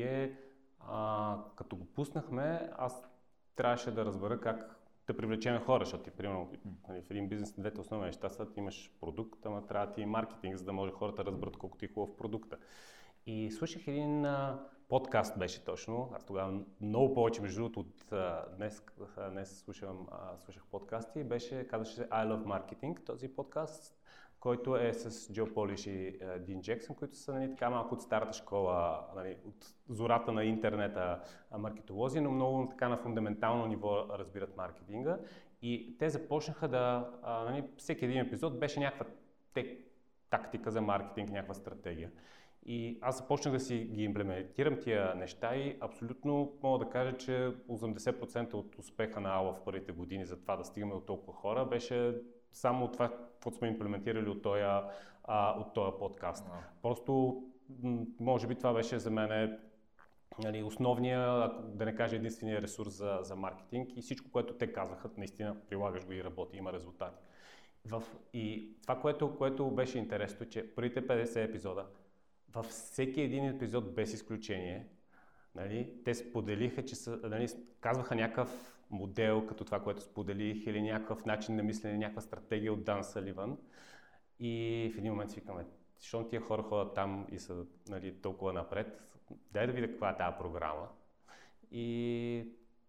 като го пуснахме, аз трябваше да разбера как да привлечем хора, защото ти, примерно, нали, в един бизнес двете основни неща са, ти имаш продукт, ама трябва ти и маркетинг, за да може хората да разберат колко ти е хубав продукта. И слушах един а, подкаст беше точно. Аз тогава много повече, между другото, от днес, днес слушам, слушах подкасти. Беше, казваше се I Love Marketing, този подкаст, който е с Джо Полиш и Дин Джексън, които са нали, така малко от старата школа, нали, от зората на интернета маркетолози, но много така на фундаментално ниво разбират маркетинга. И те започнаха да, нали, всеки един епизод беше някаква тактика за маркетинг, някаква стратегия. И аз започнах да си ги имплементирам тия неща и абсолютно мога да кажа, че 80% от успеха на Ала в първите години за това да стигаме от толкова хора беше само това, което сме имплементирали от този, от този подкаст. Wow. Просто, може би това беше за мен нали, основния, да не кажа единствения ресурс за, за маркетинг и всичко, което те казаха, наистина прилагаш го и работи, има резултати. В, и това, което, което беше интересно, че първите 50 епизода, във всеки един епизод без изключение, нали, те споделиха, че са, нали, казваха някакъв модел, като това, което споделих, или някакъв начин на мислене, някаква стратегия от Дан Саливан. И в един момент си викаме, защо тия хора ходят там и са нали, толкова напред, дай да видя каква е тази програма. И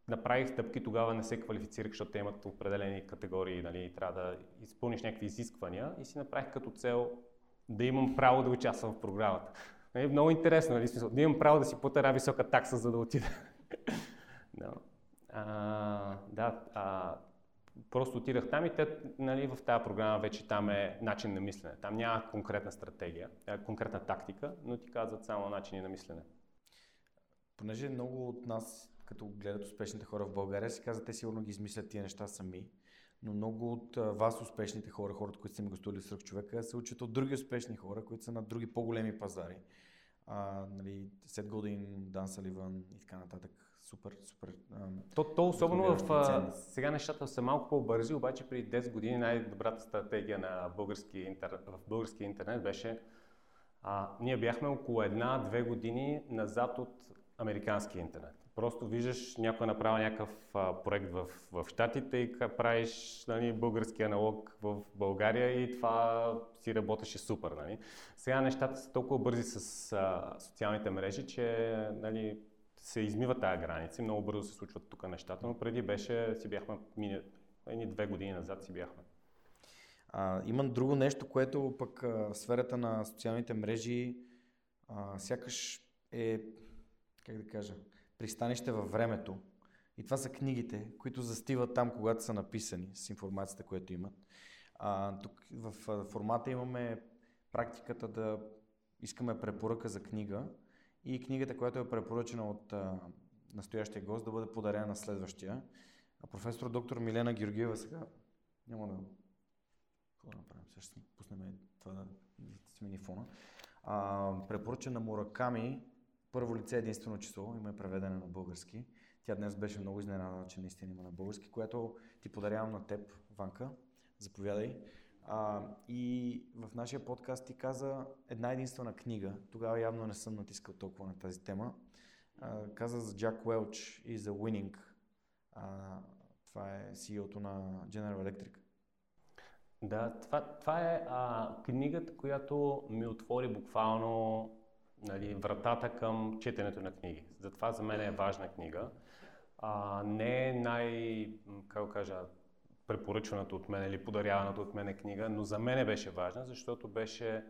направих стъпки, тогава не се квалифицирах, защото те имат определени категории, нали, трябва да изпълниш някакви изисквания и си направих като цел да имам право да участвам в програмата. Нали, много интересно, нали, смисъл, да имам право да си платя висока такса, за да отида. no. а, да, а, просто отидах там и те, нали, в тази програма вече там е начин на мислене. Там няма конкретна стратегия, е конкретна тактика, но ти казват само начини на мислене. Понеже много от нас, като гледат успешните хора в България, си казват, те сигурно ги измислят тия неща сами. Но много от вас, успешните хора, хората, които са ми гостували в човека, се учат от други успешни хора, които са на други по-големи пазари. А, нали, Сет Годин, Дан Саливан и така нататък. Супер, супер. А, То, то особено в, а, сега нещата са малко по-бързи, обаче преди 10 години най-добрата стратегия на български интернет, в българския интернет беше а, ние бяхме около една-две години назад от американския интернет. Просто виждаш някой е направил някакъв проект в, в Штатите и правиш нали, български аналог в България и това си работеше супер. Нали. Сега нещата са толкова бързи с а, социалните мрежи, че нали, се измива тази граница много бързо се случват тук нещата, но преди беше, си бяхме, мини, едни две години назад си бяхме. А, има друго нещо, което пък в сферата на социалните мрежи а, сякаш е, как да кажа, пристанище във времето. И това са книгите, които застиват там, когато са написани, с информацията, която имат. А, тук в формата имаме практиката да искаме препоръка за книга и книгата, която е препоръчена от а, настоящия гост, да бъде подарена на следващия. А професор доктор Милена Георгиева сега няма да... Какво да направим? Сега ще пуснем това да смени фона. А, препоръча на Мураками първо лице единствено число, има е преведене на български. Тя днес беше много изненадана, че наистина има на български, което ти подарявам на теб, Ванка. Заповядай. А, и в нашия подкаст ти каза една единствена книга. Тогава явно не съм натискал толкова на тази тема. А, каза за Джак Уелч и за. А, това е CEO-то на General Electric. Да, това, това е а, книгата, която ми отвори буквално нали, вратата към четенето на книги. Затова за мен е важна книга. А, не е най, как кажа, препоръчваната от мен или подаряваната от мен книга, но за мен беше важна, защото беше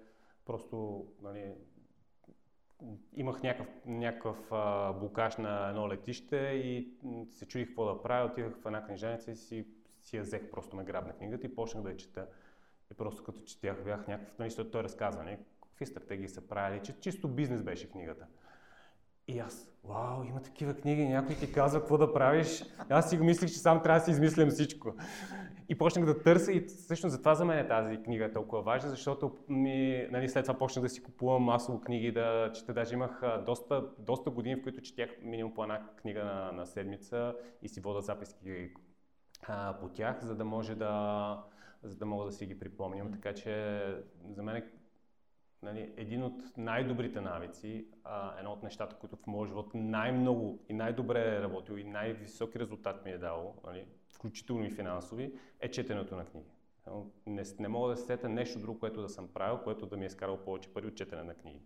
просто, нали, имах някакъв, някакъв а, блокаж на едно летище и се чудих какво да правя, отидах в една книжаница и си, си я взех, просто ме грабна книгата и почнах да я чета. И просто като четях бях някакъв, нали, той разказва, нали, какви стратегии са правили, че чисто бизнес беше книгата. И аз, вау, има такива книги, някой ти казва какво да правиш. Аз си го мислих, че сам трябва да си измислям всичко. И почнах да търся и всъщност затова за мен е тази книга е толкова важна, защото ми, нали, след това почнах да си купувам масово книги, да чета. Даже имах доста, доста години, в които четях минимум по една книга на, на седмица и си вода записки а, по тях, за да може да, за да мога да си ги припомням. Така че за мен нали, един от най-добрите навици, а, едно от нещата, които в моят живот най-много и най-добре е работил и най-високи резултат ми е дало, нали, включително и финансови, е четенето на книги. Не, не мога да се сета нещо друго, което да съм правил, което да ми е скарал повече пари от четене на книги.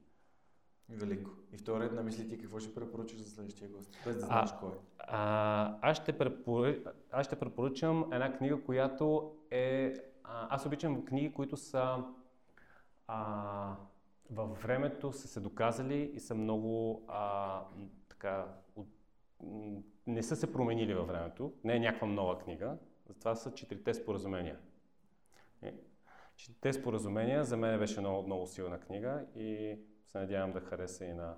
Велико. И втори ред на мисли ти какво ще препоръчаш за следващия гост, без да знаеш кой е. А, аз, ще препоръ... аз ще препоръчам една книга, която е... А, аз обичам книги, които са а, във времето са се доказали и са много а, така, от, не са се променили във времето. Не е някаква нова книга. Затова са четирите споразумения. Е, четирите споразумения за мен беше много, много силна книга и се надявам да хареса и на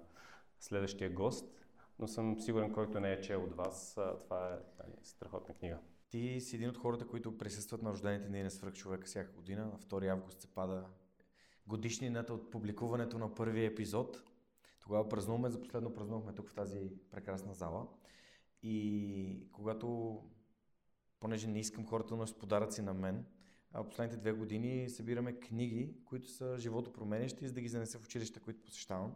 следващия гост. Но съм сигурен, който не е чел от вас, това е нали, страхотна книга. Ти си един от хората, които присъстват на рождените дни на свръхчовека всяка година. На 2 август се пада годишнината от публикуването на първия епизод. Тогава празнуваме, за последно празнувахме тук в тази прекрасна зала. И когато, понеже не искам хората да носят подаръци на мен, а последните две години събираме книги, които са живото променящи, за да ги занеса в училища, които посещавам.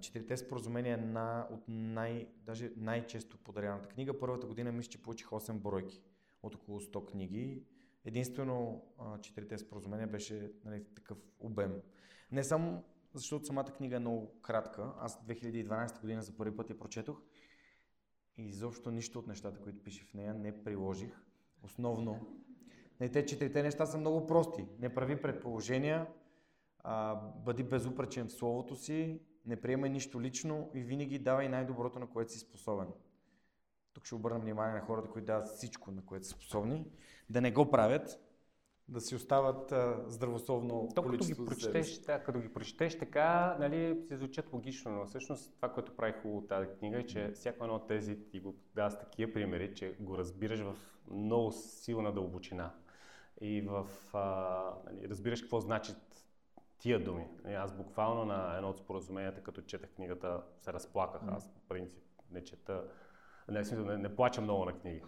Четирите споразумения на, от най, даже най-често подаряваната книга. Първата година мисля, че получих 8 бройки от около 100 книги. Единствено четирите споразумения беше нали, такъв обем. Не само защото самата книга е много кратка. Аз 2012 година за първи път я прочетох и изобщо нищо от нещата, които пише в нея, не приложих. Основно, не, те четирите неща са много прости. Не прави предположения, а, бъди безупречен в словото си, не приемай нищо лично и винаги давай най-доброто, на което си способен. Тук ще обърна внимание на хората, които дават всичко, на което са способни, да не го правят, да си остават а, здравословно То, като ги прочетеш, да, като ги прочетеш така, нали, се звучат логично, но всъщност това, което правих от тази книга е, че всяко едно от тези ти го дава с такива примери, че го разбираш в много силна дълбочина и в, а, нали, разбираш какво значат тия думи. Аз буквално на едно от споразуменията, като четах книгата, се разплаках. Аз по принцип не чета не, смисъл, не, не плача много на книги.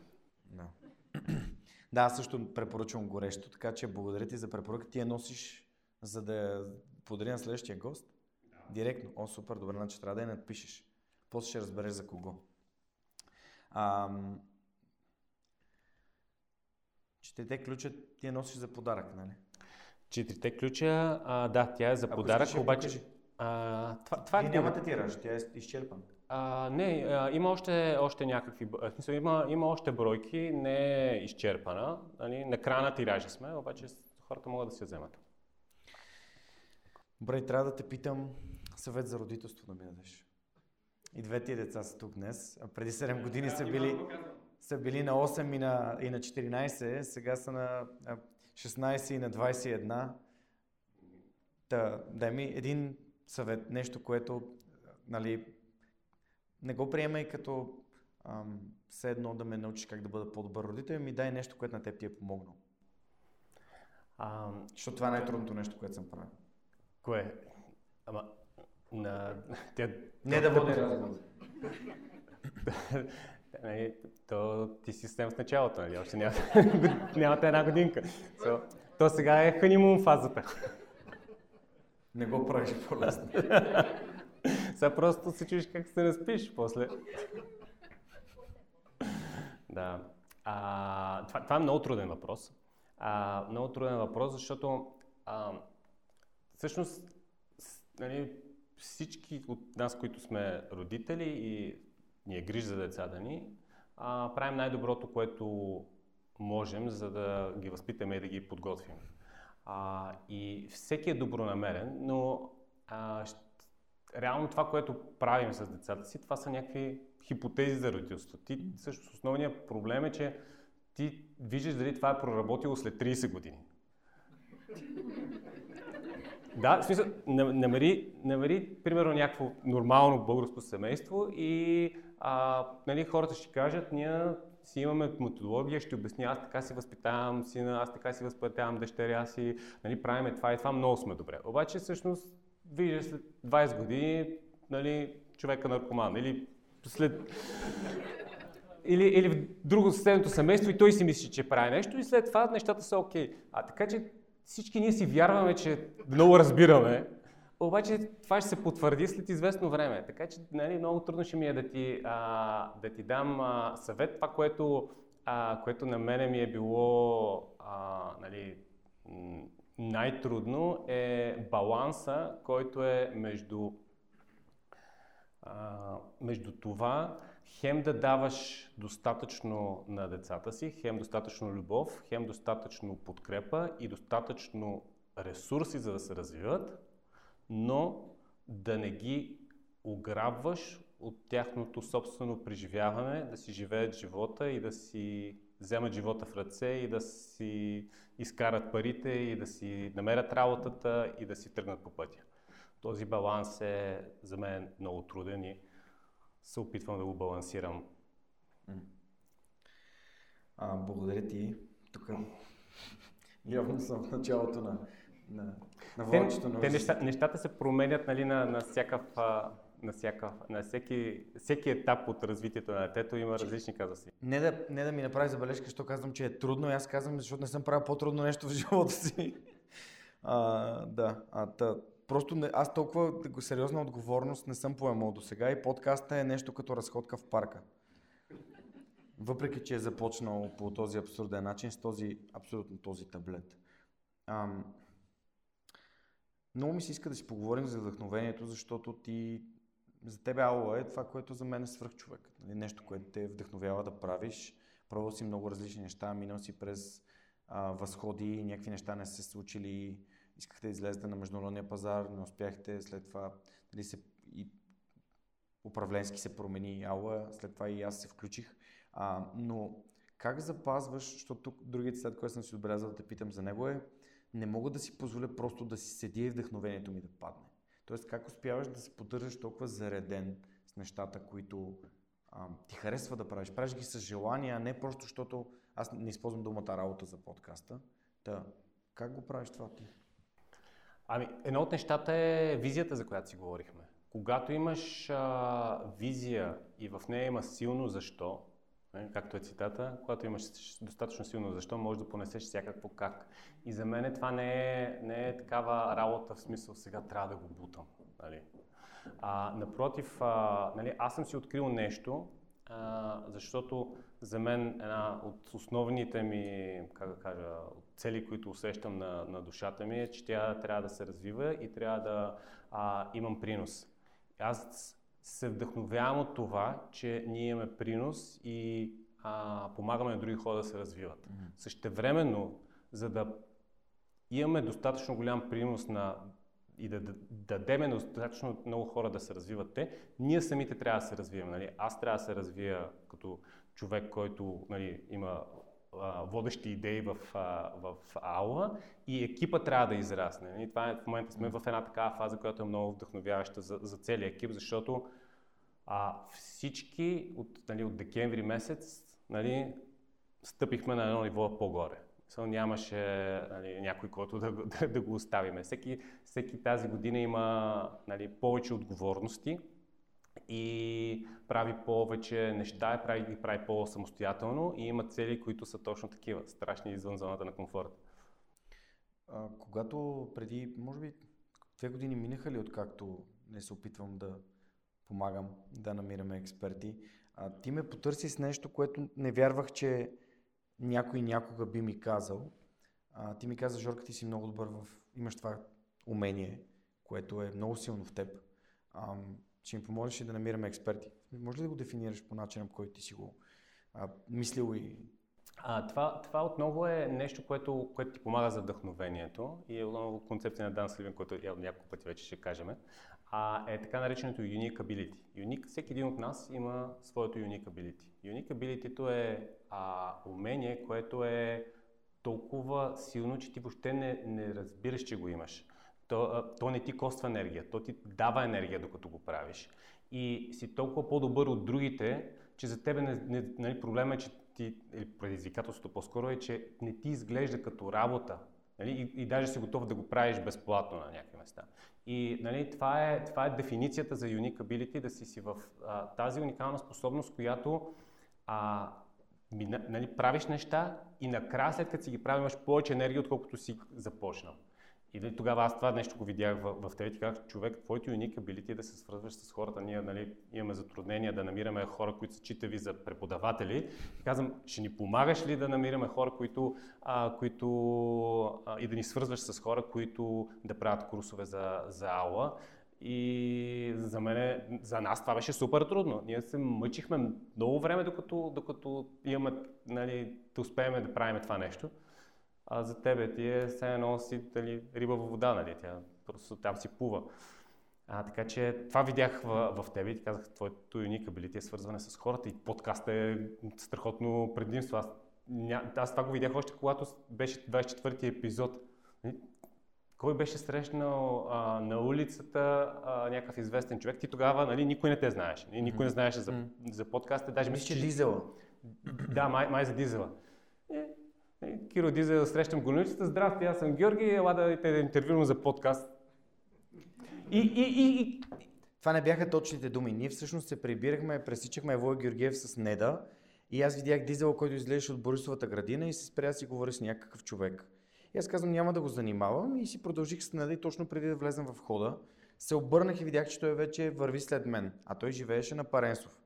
Да. да, също препоръчвам горещо, така че благодаря ти за препоръка. Ти я носиш, за да я подари на следващия гост? Директно. О, супер, добре, значи трябва да я надпишеш. После ще разбереш за кого. Ам... Четирите ключа ти я носиш за подарък, нали? Четирите ключа, а, да, тя е за Ако подарък, обаче... А, това, това Вие е нямате тираж, тя е изчерпана. А, не, а, има още, още някакви, в смисъл, има, има още бройки, не е изчерпана. Нали? На края на тиража сме, обаче хората могат да се вземат. Добре, трябва да те питам съвет за родителство да ми дадеш. И двете деца са тук днес. А преди 7 години са били, са били на 8 и на, и на 14, сега са на 16 и на 21. Та, дай ми един съвет, нещо, което нали, не го приемай като ам, все едно да ме научиш как да бъда по-добър родител, ми дай нещо, което на теб ти е помогнало. А, Защото това е най-трудното нещо, което съм правил. Кое? Ама, на... Тя... Не да води разговор. Нали, то ти си с началото, нали? Още няма, нямате една годинка. So, то сега е ханимум фазата. Не го правиш по-лесно. Сега просто се чуеш как се разпиш после. да. А, това, това е много труден въпрос. А, много труден въпрос, защото а, всъщност нали, всички от нас, които сме родители и ни е грижа за децата ни, а, правим най-доброто, което можем, за да ги възпитаме и да ги подготвим. А, и всеки е добронамерен, но а, реално това, което правим с децата си, това са някакви хипотези за родителство. Ти, също основният проблем е, че ти виждаш дали това е проработило след 30 години. Да, в смисъл, намери, намери примерно някакво нормално българско семейство и а, нали, хората ще кажат, ние си имаме методология, ще обясня, аз така си възпитавам сина, аз така си възпитавам дъщеря си, нали, правиме това и това, много сме добре. Обаче всъщност виждаш след 20 години нали, човека наркоман или след... Или, или в друго съседното семейство и той си мисли, че прави нещо и след това нещата са окей. Okay. А така че всички ние си вярваме, че много разбираме, обаче това ще се потвърди след известно време. Така че нали, много трудно ще ми е да ти, а, да ти дам а, съвет. Това, което, а, което на мене ми е било а, нали, най-трудно е баланса, който е между, а, между това хем да даваш достатъчно на децата си, хем достатъчно любов, хем достатъчно подкрепа и достатъчно ресурси, за да се развиват, но да не ги ограбваш от тяхното собствено преживяване, да си живеят живота и да си вземат живота в ръце и да си изкарат парите и да си намерят работата и да си тръгнат по пътя. Този баланс е за мен много труден и се опитвам да го балансирам. А, благодаря ти. Тук явно съм в началото на, на, на те, на те неща, нещата се променят нали, на, на всякакъв на, всяка, на всеки, всеки етап от развитието на детето има различни казуси. Не да, не да ми направи забележка, защото казвам, че е трудно, аз казвам, защото не съм правил по-трудно нещо в живота си. А, да, а, та, просто не, аз толкова сериозна отговорност не съм поемал до сега и подкаста е нещо като разходка в парка. Въпреки, че е започнал по този абсурден начин с този, абсолютно този таблет. Ам, много ми се иска да си поговорим за вдъхновението, защото ти за теб Алла е това, което за мен е свръхчовек. Нали? Нещо, което те вдъхновява да правиш. Пробвал си много различни неща, минал си през а, възходи, някакви неща не се случили, искахте да излезете на международния пазар, не успяхте, след това нали, се, и управленски се промени Алла, след това и аз се включих. А, но как запазваш, защото тук другият цитат, който съм си отбелязал да те питам за него е, не мога да си позволя просто да си седя и вдъхновението ми да падне. Тоест, как успяваш да се поддържаш толкова зареден с нещата, които а, ти харесва да правиш? Правиш ги с желание, а не просто защото аз не използвам думата работа за подкаста. Та, как го правиш това ти? Ами, едно от нещата е визията, за която си говорихме. Когато имаш а, визия и в нея има силно защо, както е цитата, когато имаш достатъчно силно защо, може да понесеш всякакво как. И за мен това не е, не е такава работа в смисъл сега трябва да го бутам. Нали? А, напротив, а, нали, аз съм си открил нещо, а, защото за мен една от основните ми, как да кажа, цели, които усещам на, на душата ми е, че тя трябва да се развива и трябва да а, имам принос. Аз се вдъхновявам от това, че ние имаме принос и а, помагаме на други хора да се развиват. Mm-hmm. Същевременно, за да имаме достатъчно голям принос на и да, да, да дадеме достатъчно много хора да се развиват те, ние самите трябва да се развиваме. Нали? Аз трябва да се развия като човек, който нали, има водещи идеи в, а, в аула и екипа трябва да израсне. Нали? Това е, в момента сме в една такава фаза, която е много вдъхновяваща за, за целия екип, защото а, всички от, нали, от декември месец нали, стъпихме на едно ниво по-горе. So, нямаше нали, някой, който да, да, да го оставиме. Всеки, всеки тази година има нали, повече отговорности и прави повече неща, прави, ги прави по-самостоятелно и има цели, които са точно такива, страшни извън зоната на комфорт. А, когато преди, може би, две години минаха ли откакто не се опитвам да помагам да намираме експерти, а, ти ме потърси с нещо, което не вярвах, че някой някога би ми казал. А, ти ми каза, Жорка, ти си много добър в... Имаш това умение, което е много силно в теб. А, ще ми помогнеш и да намираме експерти. Може ли да го дефинираш по начина, по който ти си го а, мислил и... А, това, това отново е нещо, което, което ти помага за вдъхновението и е отново концепция на Дан Сливен, който е няколко пъти вече ще кажем, а, е така нареченото unique ability. Unique, всеки един от нас има своето unique ability. Unique ability е а, умение, което е толкова силно, че ти въобще не, не разбираш, че го имаш. То, то не ти коства енергия, то ти дава енергия, докато го правиш. И си толкова по-добър от другите, че за тебе не, не, нали, проблема е, че ти, предизвикателството по-скоро е, че не ти изглежда като работа. Нали? И, и даже си готов да го правиш безплатно на някакви места. И нали, това, е, това е дефиницията за unique ability, да си си в а, тази уникална способност, която а, нали, правиш неща и накрая след като си ги правиш, имаш повече енергия, отколкото си започнал. И тогава аз това нещо го видях в, в тебе. Ти казах, човек, твоето уник ability е да се свързваш с хората. Ние нали, имаме затруднения да намираме хора, които са читави за преподаватели. И казвам, ще ни помагаш ли да намираме хора, които, а, които а, и да ни свързваш с хора, които да правят курсове за, за аула. И за мен, за нас това беше супер трудно. Ние се мъчихме много време, докато, докато имаме, нали, да успеем да правим това нещо а за тебе ти е все едно си дали, риба във вода, нали? Тя просто там си плува. А, така че това видях в, в тебе и ти казах, твоето unik ability е свързване с хората и подкаст е страхотно предимство. Аз, ня, аз това го видях още когато беше 24-ти епизод. Нали? Кой беше срещнал а, на улицата а, някакъв известен човек? Ти тогава нали, никой не те знаеше. Никой не знаеше за, за подкаста. Даже мисля, че Дизела. Да, май, май за Дизела. Е, Киро Дизел, срещам го на Здрасти, аз съм Георги, ела да те да интервюрам за подкаст. И, и, и, и... Това не бяха точните думи. Ние всъщност се прибирахме, пресичахме Евой Георгиев с Неда и аз видях Дизела, който излезеше от Борисовата градина и се спря да си говори с някакъв човек. И аз казвам, няма да го занимавам и си продължих с Неда и точно преди да влезем в хода, се обърнах и видях, че той вече върви след мен, а той живееше на Паренсов.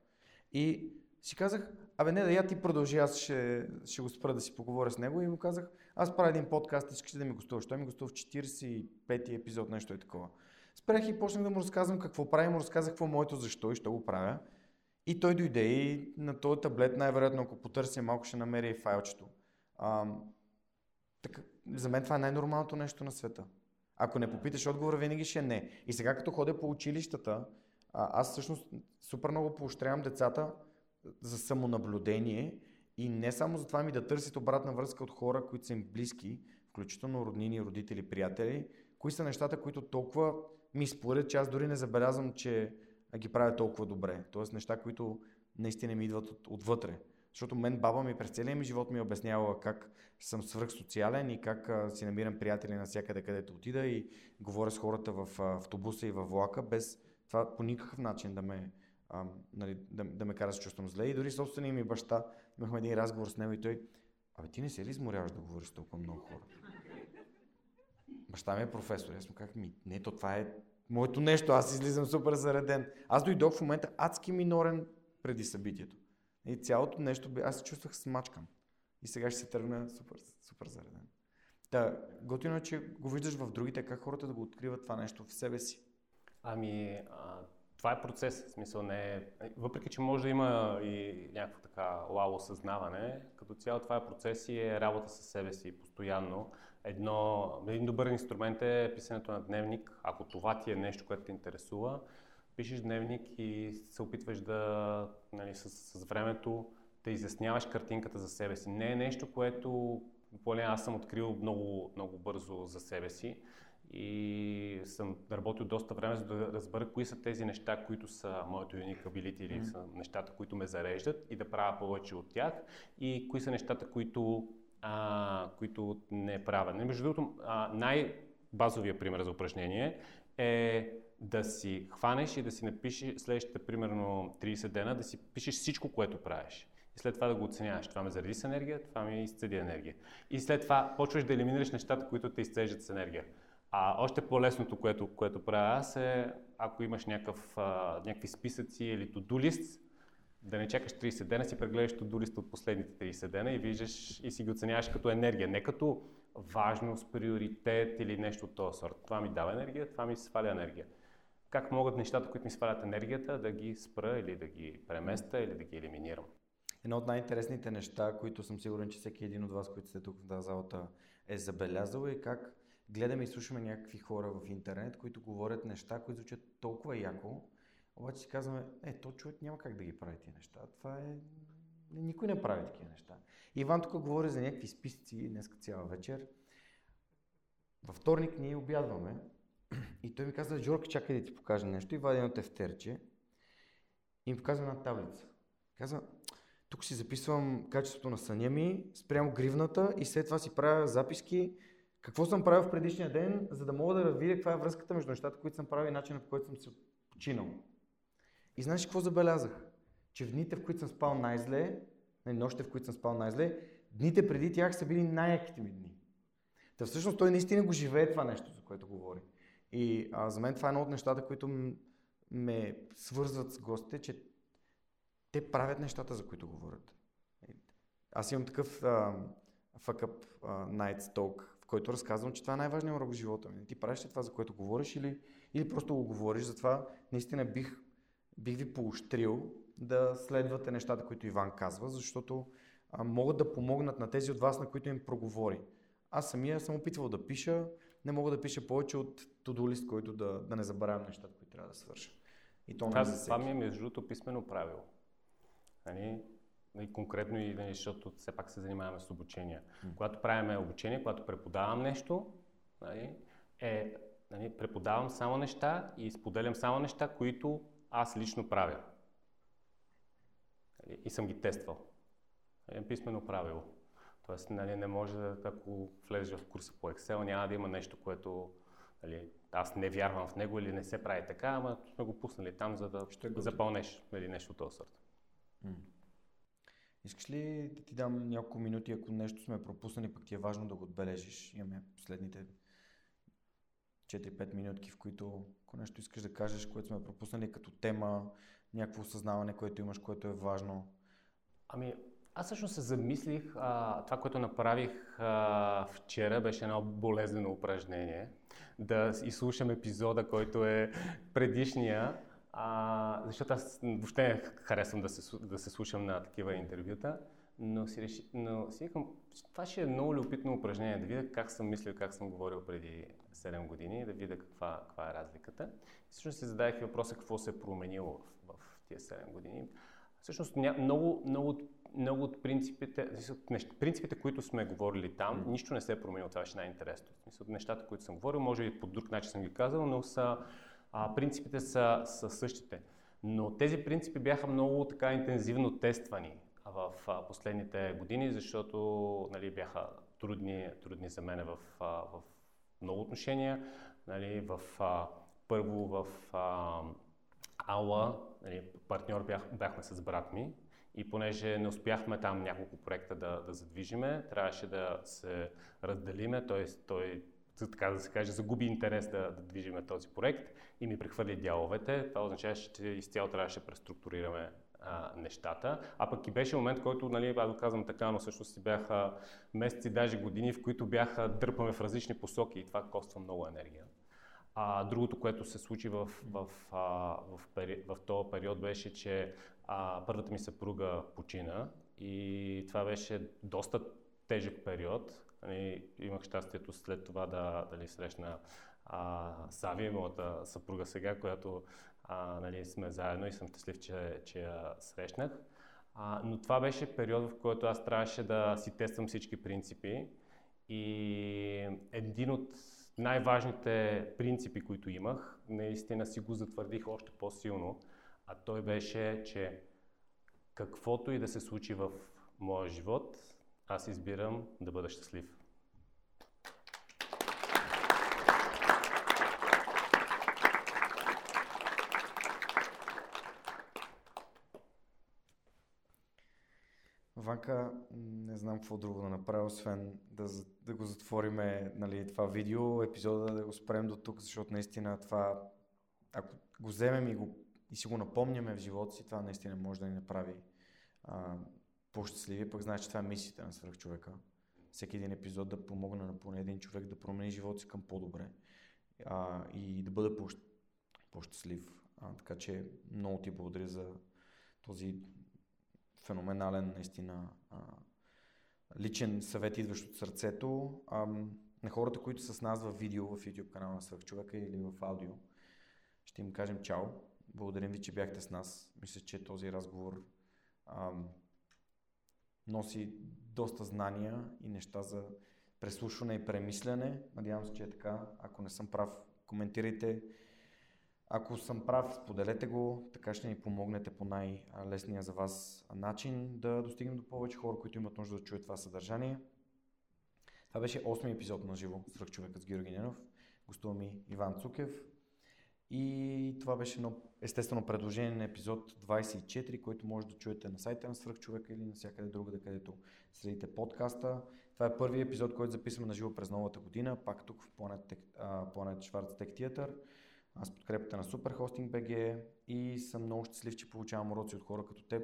И си казах, Абе, не, да я ти продължи, аз ще, ще го спра да си поговоря с него и му казах, аз правя един подкаст, искаш да ми гостуваш. Той ми гостува в 45-ти епизод, нещо е такова. Спрях и почнах да му разказвам какво прави, му разказах какво е моето защо и що го правя. И той дойде и на този таблет, най-вероятно, ако потърся малко, ще намери и файлчето. А, така, за мен това е най-нормалното нещо на света. Ако не попиташ отговора, винаги ще е не. И сега като ходя по училищата, а, аз всъщност супер много поощрявам децата за самонаблюдение и не само за това ми да търсят обратна връзка от хора, които са им близки, включително роднини, родители, приятели, кои са нещата, които толкова ми спорят, че аз дори не забелязвам, че ги правя толкова добре. Тоест неща, които наистина ми идват от, отвътре. Защото мен баба ми през целия ми живот ми е обяснявала как съм свръхсоциален и как а, си намирам приятели навсякъде, където отида и говоря с хората в автобуса и във влака, без това по никакъв начин да ме, а, нали, да, да ме кара да се чувствам зле. И дори собствения ми баща, имахме един разговор с него и той, абе ти не се ли изморяваш да говориш с толкова много хора? Баща ми е професор. Аз му казах, ми, не, то това е моето нещо, аз излизам супер зареден. Аз дойдох в момента адски минорен преди събитието. И цялото нещо, аз се чувствах смачкан. И сега ще се тръгна супер, супер зареден. Та, готино е, че го виждаш в другите, как хората да го откриват това нещо в себе си. Ами, а, това е процес, в смисъл не е... Въпреки, че може да има и някакво така лао осъзнаване, като цяло това е процес и е работа със себе си постоянно. Едно, един добър инструмент е писането на дневник, ако това ти е нещо, което те интересува, пишеш дневник и се опитваш да, нали, с, с времето да изясняваш картинката за себе си. Не е нещо, което поне аз съм открил много, много бързо за себе си и съм работил доста време, за да разбера кои са тези неща, които са моето unique ability или са нещата, които ме зареждат и да правя повече от тях и кои са нещата, които, а, които не правя. Между другото, най-базовия пример за упражнение е да си хванеш и да си напишеш следващите примерно 30 дена, да си пишеш всичко, което правиш. И след това да го оценяваш. Това ме заради с енергия, това ми изцеди енергия. И след това почваш да елиминираш нещата, които те изцеждат с енергия. А още по-лесното, което, което правя аз е, ако имаш някакъв, а, някакви списъци или list, да не чакаш 30 дена, си прегледаш to-do от последните 30 дена и виждаш и си ги оценяваш като енергия, не като важност, приоритет или нещо от този сорт. Това ми дава енергия, това ми сваля енергия. Как могат нещата, които ми свалят енергията, да ги спра или да ги преместа или да ги елиминирам? Едно от най-интересните неща, които съм сигурен, че всеки един от вас, които сте тук в залата, е забелязал е как гледаме и слушаме някакви хора в интернет, които говорят неща, които звучат толкова яко, обаче си казваме, е, то човек няма как да ги прави тия неща. Това е... Никой не прави такива неща. Иван тук говори за някакви списъци днес цяла вечер. Във вторник ние обядваме и той ми каза, Жорка, чакай да ти покажа нещо и вади едно тефтерче и ми показва една таблица. Казва, тук си записвам качеството на съня ми, спрямо гривната и след това си правя записки какво съм правил в предишния ден, за да мога да видя каква е връзката между нещата, които съм правил и начинът по който съм се починал. И знаеш какво забелязах? Че в дните, в които съм спал най-зле, нали, нощите, в които съм спал най-зле, дните преди тях са били най-яките ми дни. Та всъщност той наистина го живее това нещо, за което говори. И а, за мен това е едно от нещата, които ме свързват с гостите, че те правят нещата, за които говорят. Аз имам такъв uh, fuck up uh, night talk, който разказвам, че това е най-важният урок в живота ми. Ти правиш ли това, за което говориш или, или просто го говориш, затова наистина бих, бих ви поощрил да следвате нещата, които Иван казва, защото а, могат да помогнат на тези от вас, на които им проговори. Аз самия съм опитвал да пиша, не мога да пиша повече от to лист, който да, да не забравям нещата, които трябва да свърша. И то това, не това ми е между другото писмено правило. Нали, и конкретно и нали, защото все пак се занимаваме с обучение. Mm. Когато правиме обучение, когато преподавам нещо, нали, е, нали, преподавам само неща и споделям само неща, които аз лично правя. Нали, и съм ги тествал. Е писмено правило. Тоест, нали, не може да, ако влезеш в курса по Excel, няма да има нещо, което нали, аз не вярвам в него или не се прави така, ама сме го пуснали там, за да Ще запълнеш нали, нещо от този сорт. Искаш ли да ти дам няколко минути, ако нещо сме пропуснали, пък ти е важно да го отбележиш? Имаме последните 4-5 минутки, в които ако нещо искаш да кажеш, което сме пропуснали като тема, някакво осъзнаване, което имаш, което е важно. Ами, аз всъщност се замислих, а, това, което направих а, вчера, беше едно болезнено упражнение. Да изслушам епизода, който е предишния, а, защото аз въобще не харесвам да се, да се слушам на такива интервюта, но си, реши, но си викам, това ще е много любопитно упражнение, да видя как съм мислил, как съм говорил преди 7 години, да видя каква, каква е разликата. И всъщност си зададох въпроса какво се е променило в, в тия 7 години. Всъщност много, много, много от принципите, принципите, които сме говорили там, mm. нищо не се е променило. Това беше най-интересно. Нещата, които съм говорил, може и по друг начин съм ги казал, но са а, принципите са, са същите. Но тези принципи бяха много така интензивно тествани в последните години, защото нали, бяха трудни, трудни за мен в, а, в много отношения. Нали, в, първо в Ала, нали, партньор бях, бяхме с брат ми и понеже не успяхме там няколко проекта да, да задвижиме, трябваше да се разделиме, т.е. той така да се каже, загуби интерес да, да движиме този проект и ми прехвърли дяловете. Това означава, че изцяло трябваше да преструктурираме а, нещата. А пък и беше момент, който, нали, аз казвам така, но всъщност си бяха месеци, даже години, в които бяха дърпаме в различни посоки и това коства много енергия. А, другото, което се случи в, в, а, в, пери, в този период беше, че а, първата ми съпруга почина и това беше доста тежък период. Нали, имах щастието след това да дали, срещна а, Сави, моята съпруга сега, която а, нали, сме заедно и съм щастлив, че, че я срещнах. А, но това беше период, в който аз трябваше да си тествам всички принципи и един от най-важните принципи, които имах, наистина си го затвърдих още по-силно, а той беше, че каквото и да се случи в моя живот, аз избирам да бъда щастлив. Ванка, не знам какво друго да направя, освен да, да го затвориме нали, това видео, епизода да го спрем до тук, защото наистина това, ако го вземем и, го, и си го напомняме в живота си, това наистина може да ни направи а, по-щастливи. Пък знаеш, че това е мисията на свръхчовека. Всеки един епизод да помогне на поне един човек да промени живота си към по-добре а, и да бъде по- по-щастлив. А, така че много ти благодаря за този феноменален, наистина, а, личен съвет, идващ от сърцето. А, на хората, които са с нас в видео, в YouTube канала на Свърхчовека или в аудио, ще им кажем чао. Благодарим ви, че бяхте с нас. Мисля, че този разговор а, носи доста знания и неща за преслушване и премислене. Надявам се, че е така. Ако не съм прав, коментирайте ако съм прав, споделете го, така ще ни помогнете по най-лесния за вас начин да достигнем до повече хора, които имат нужда да чуят това съдържание. Това беше 8 епизод на живо Свърх човекът с Георги Ненов. Гостува ми Иван Цукев. И това беше едно естествено предложение на епизод 24, който може да чуете на сайта на Свърхчовека или навсякъде другаде, където следите подкаста. Това е първият епизод, който записваме на живо през новата година, пак тук в Planet, Planet Schwarz Tech Theater с подкрепата на Superhosting BG и съм много щастлив, че получавам уроци от хора като теб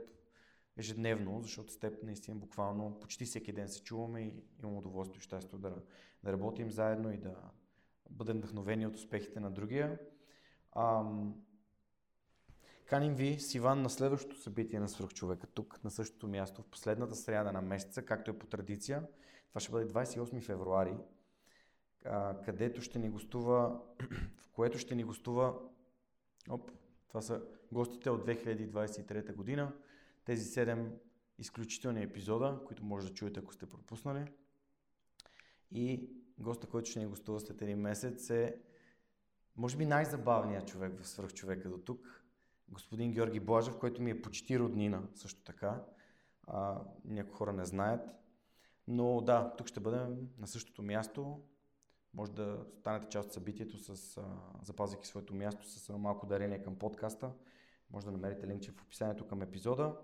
ежедневно, защото с теб наистина буквално почти всеки ден се чуваме и имам удоволствие и щастие да, да работим заедно и да бъдем вдъхновени от успехите на другия. Каним ви с Иван на следващото събитие на Свърхчовека, тук на същото място, в последната сряда на месеца, както е по традиция. Това ще бъде 28 февруари където ще ни гостува, в което ще ни гостува, оп, това са гостите от 2023 година, тези 7 изключителни епизода, които може да чуете, ако сте пропуснали. И госта, който ще ни гостува след един месец е, може би най-забавният човек в свръхчовека до тук, господин Георги Блажев, който ми е почти роднина също така. А, някои хора не знаят. Но да, тук ще бъдем на същото място, може да станете част от събитието, с, а, запазвайки своето място с малко дарение към подкаста. Може да намерите линкче в описанието към епизода.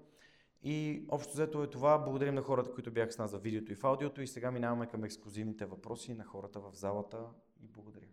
И общо взето е това. Благодарим на хората, които бяха с нас за видеото и в аудиото. И сега минаваме към ексклюзивните въпроси на хората в залата. И благодаря.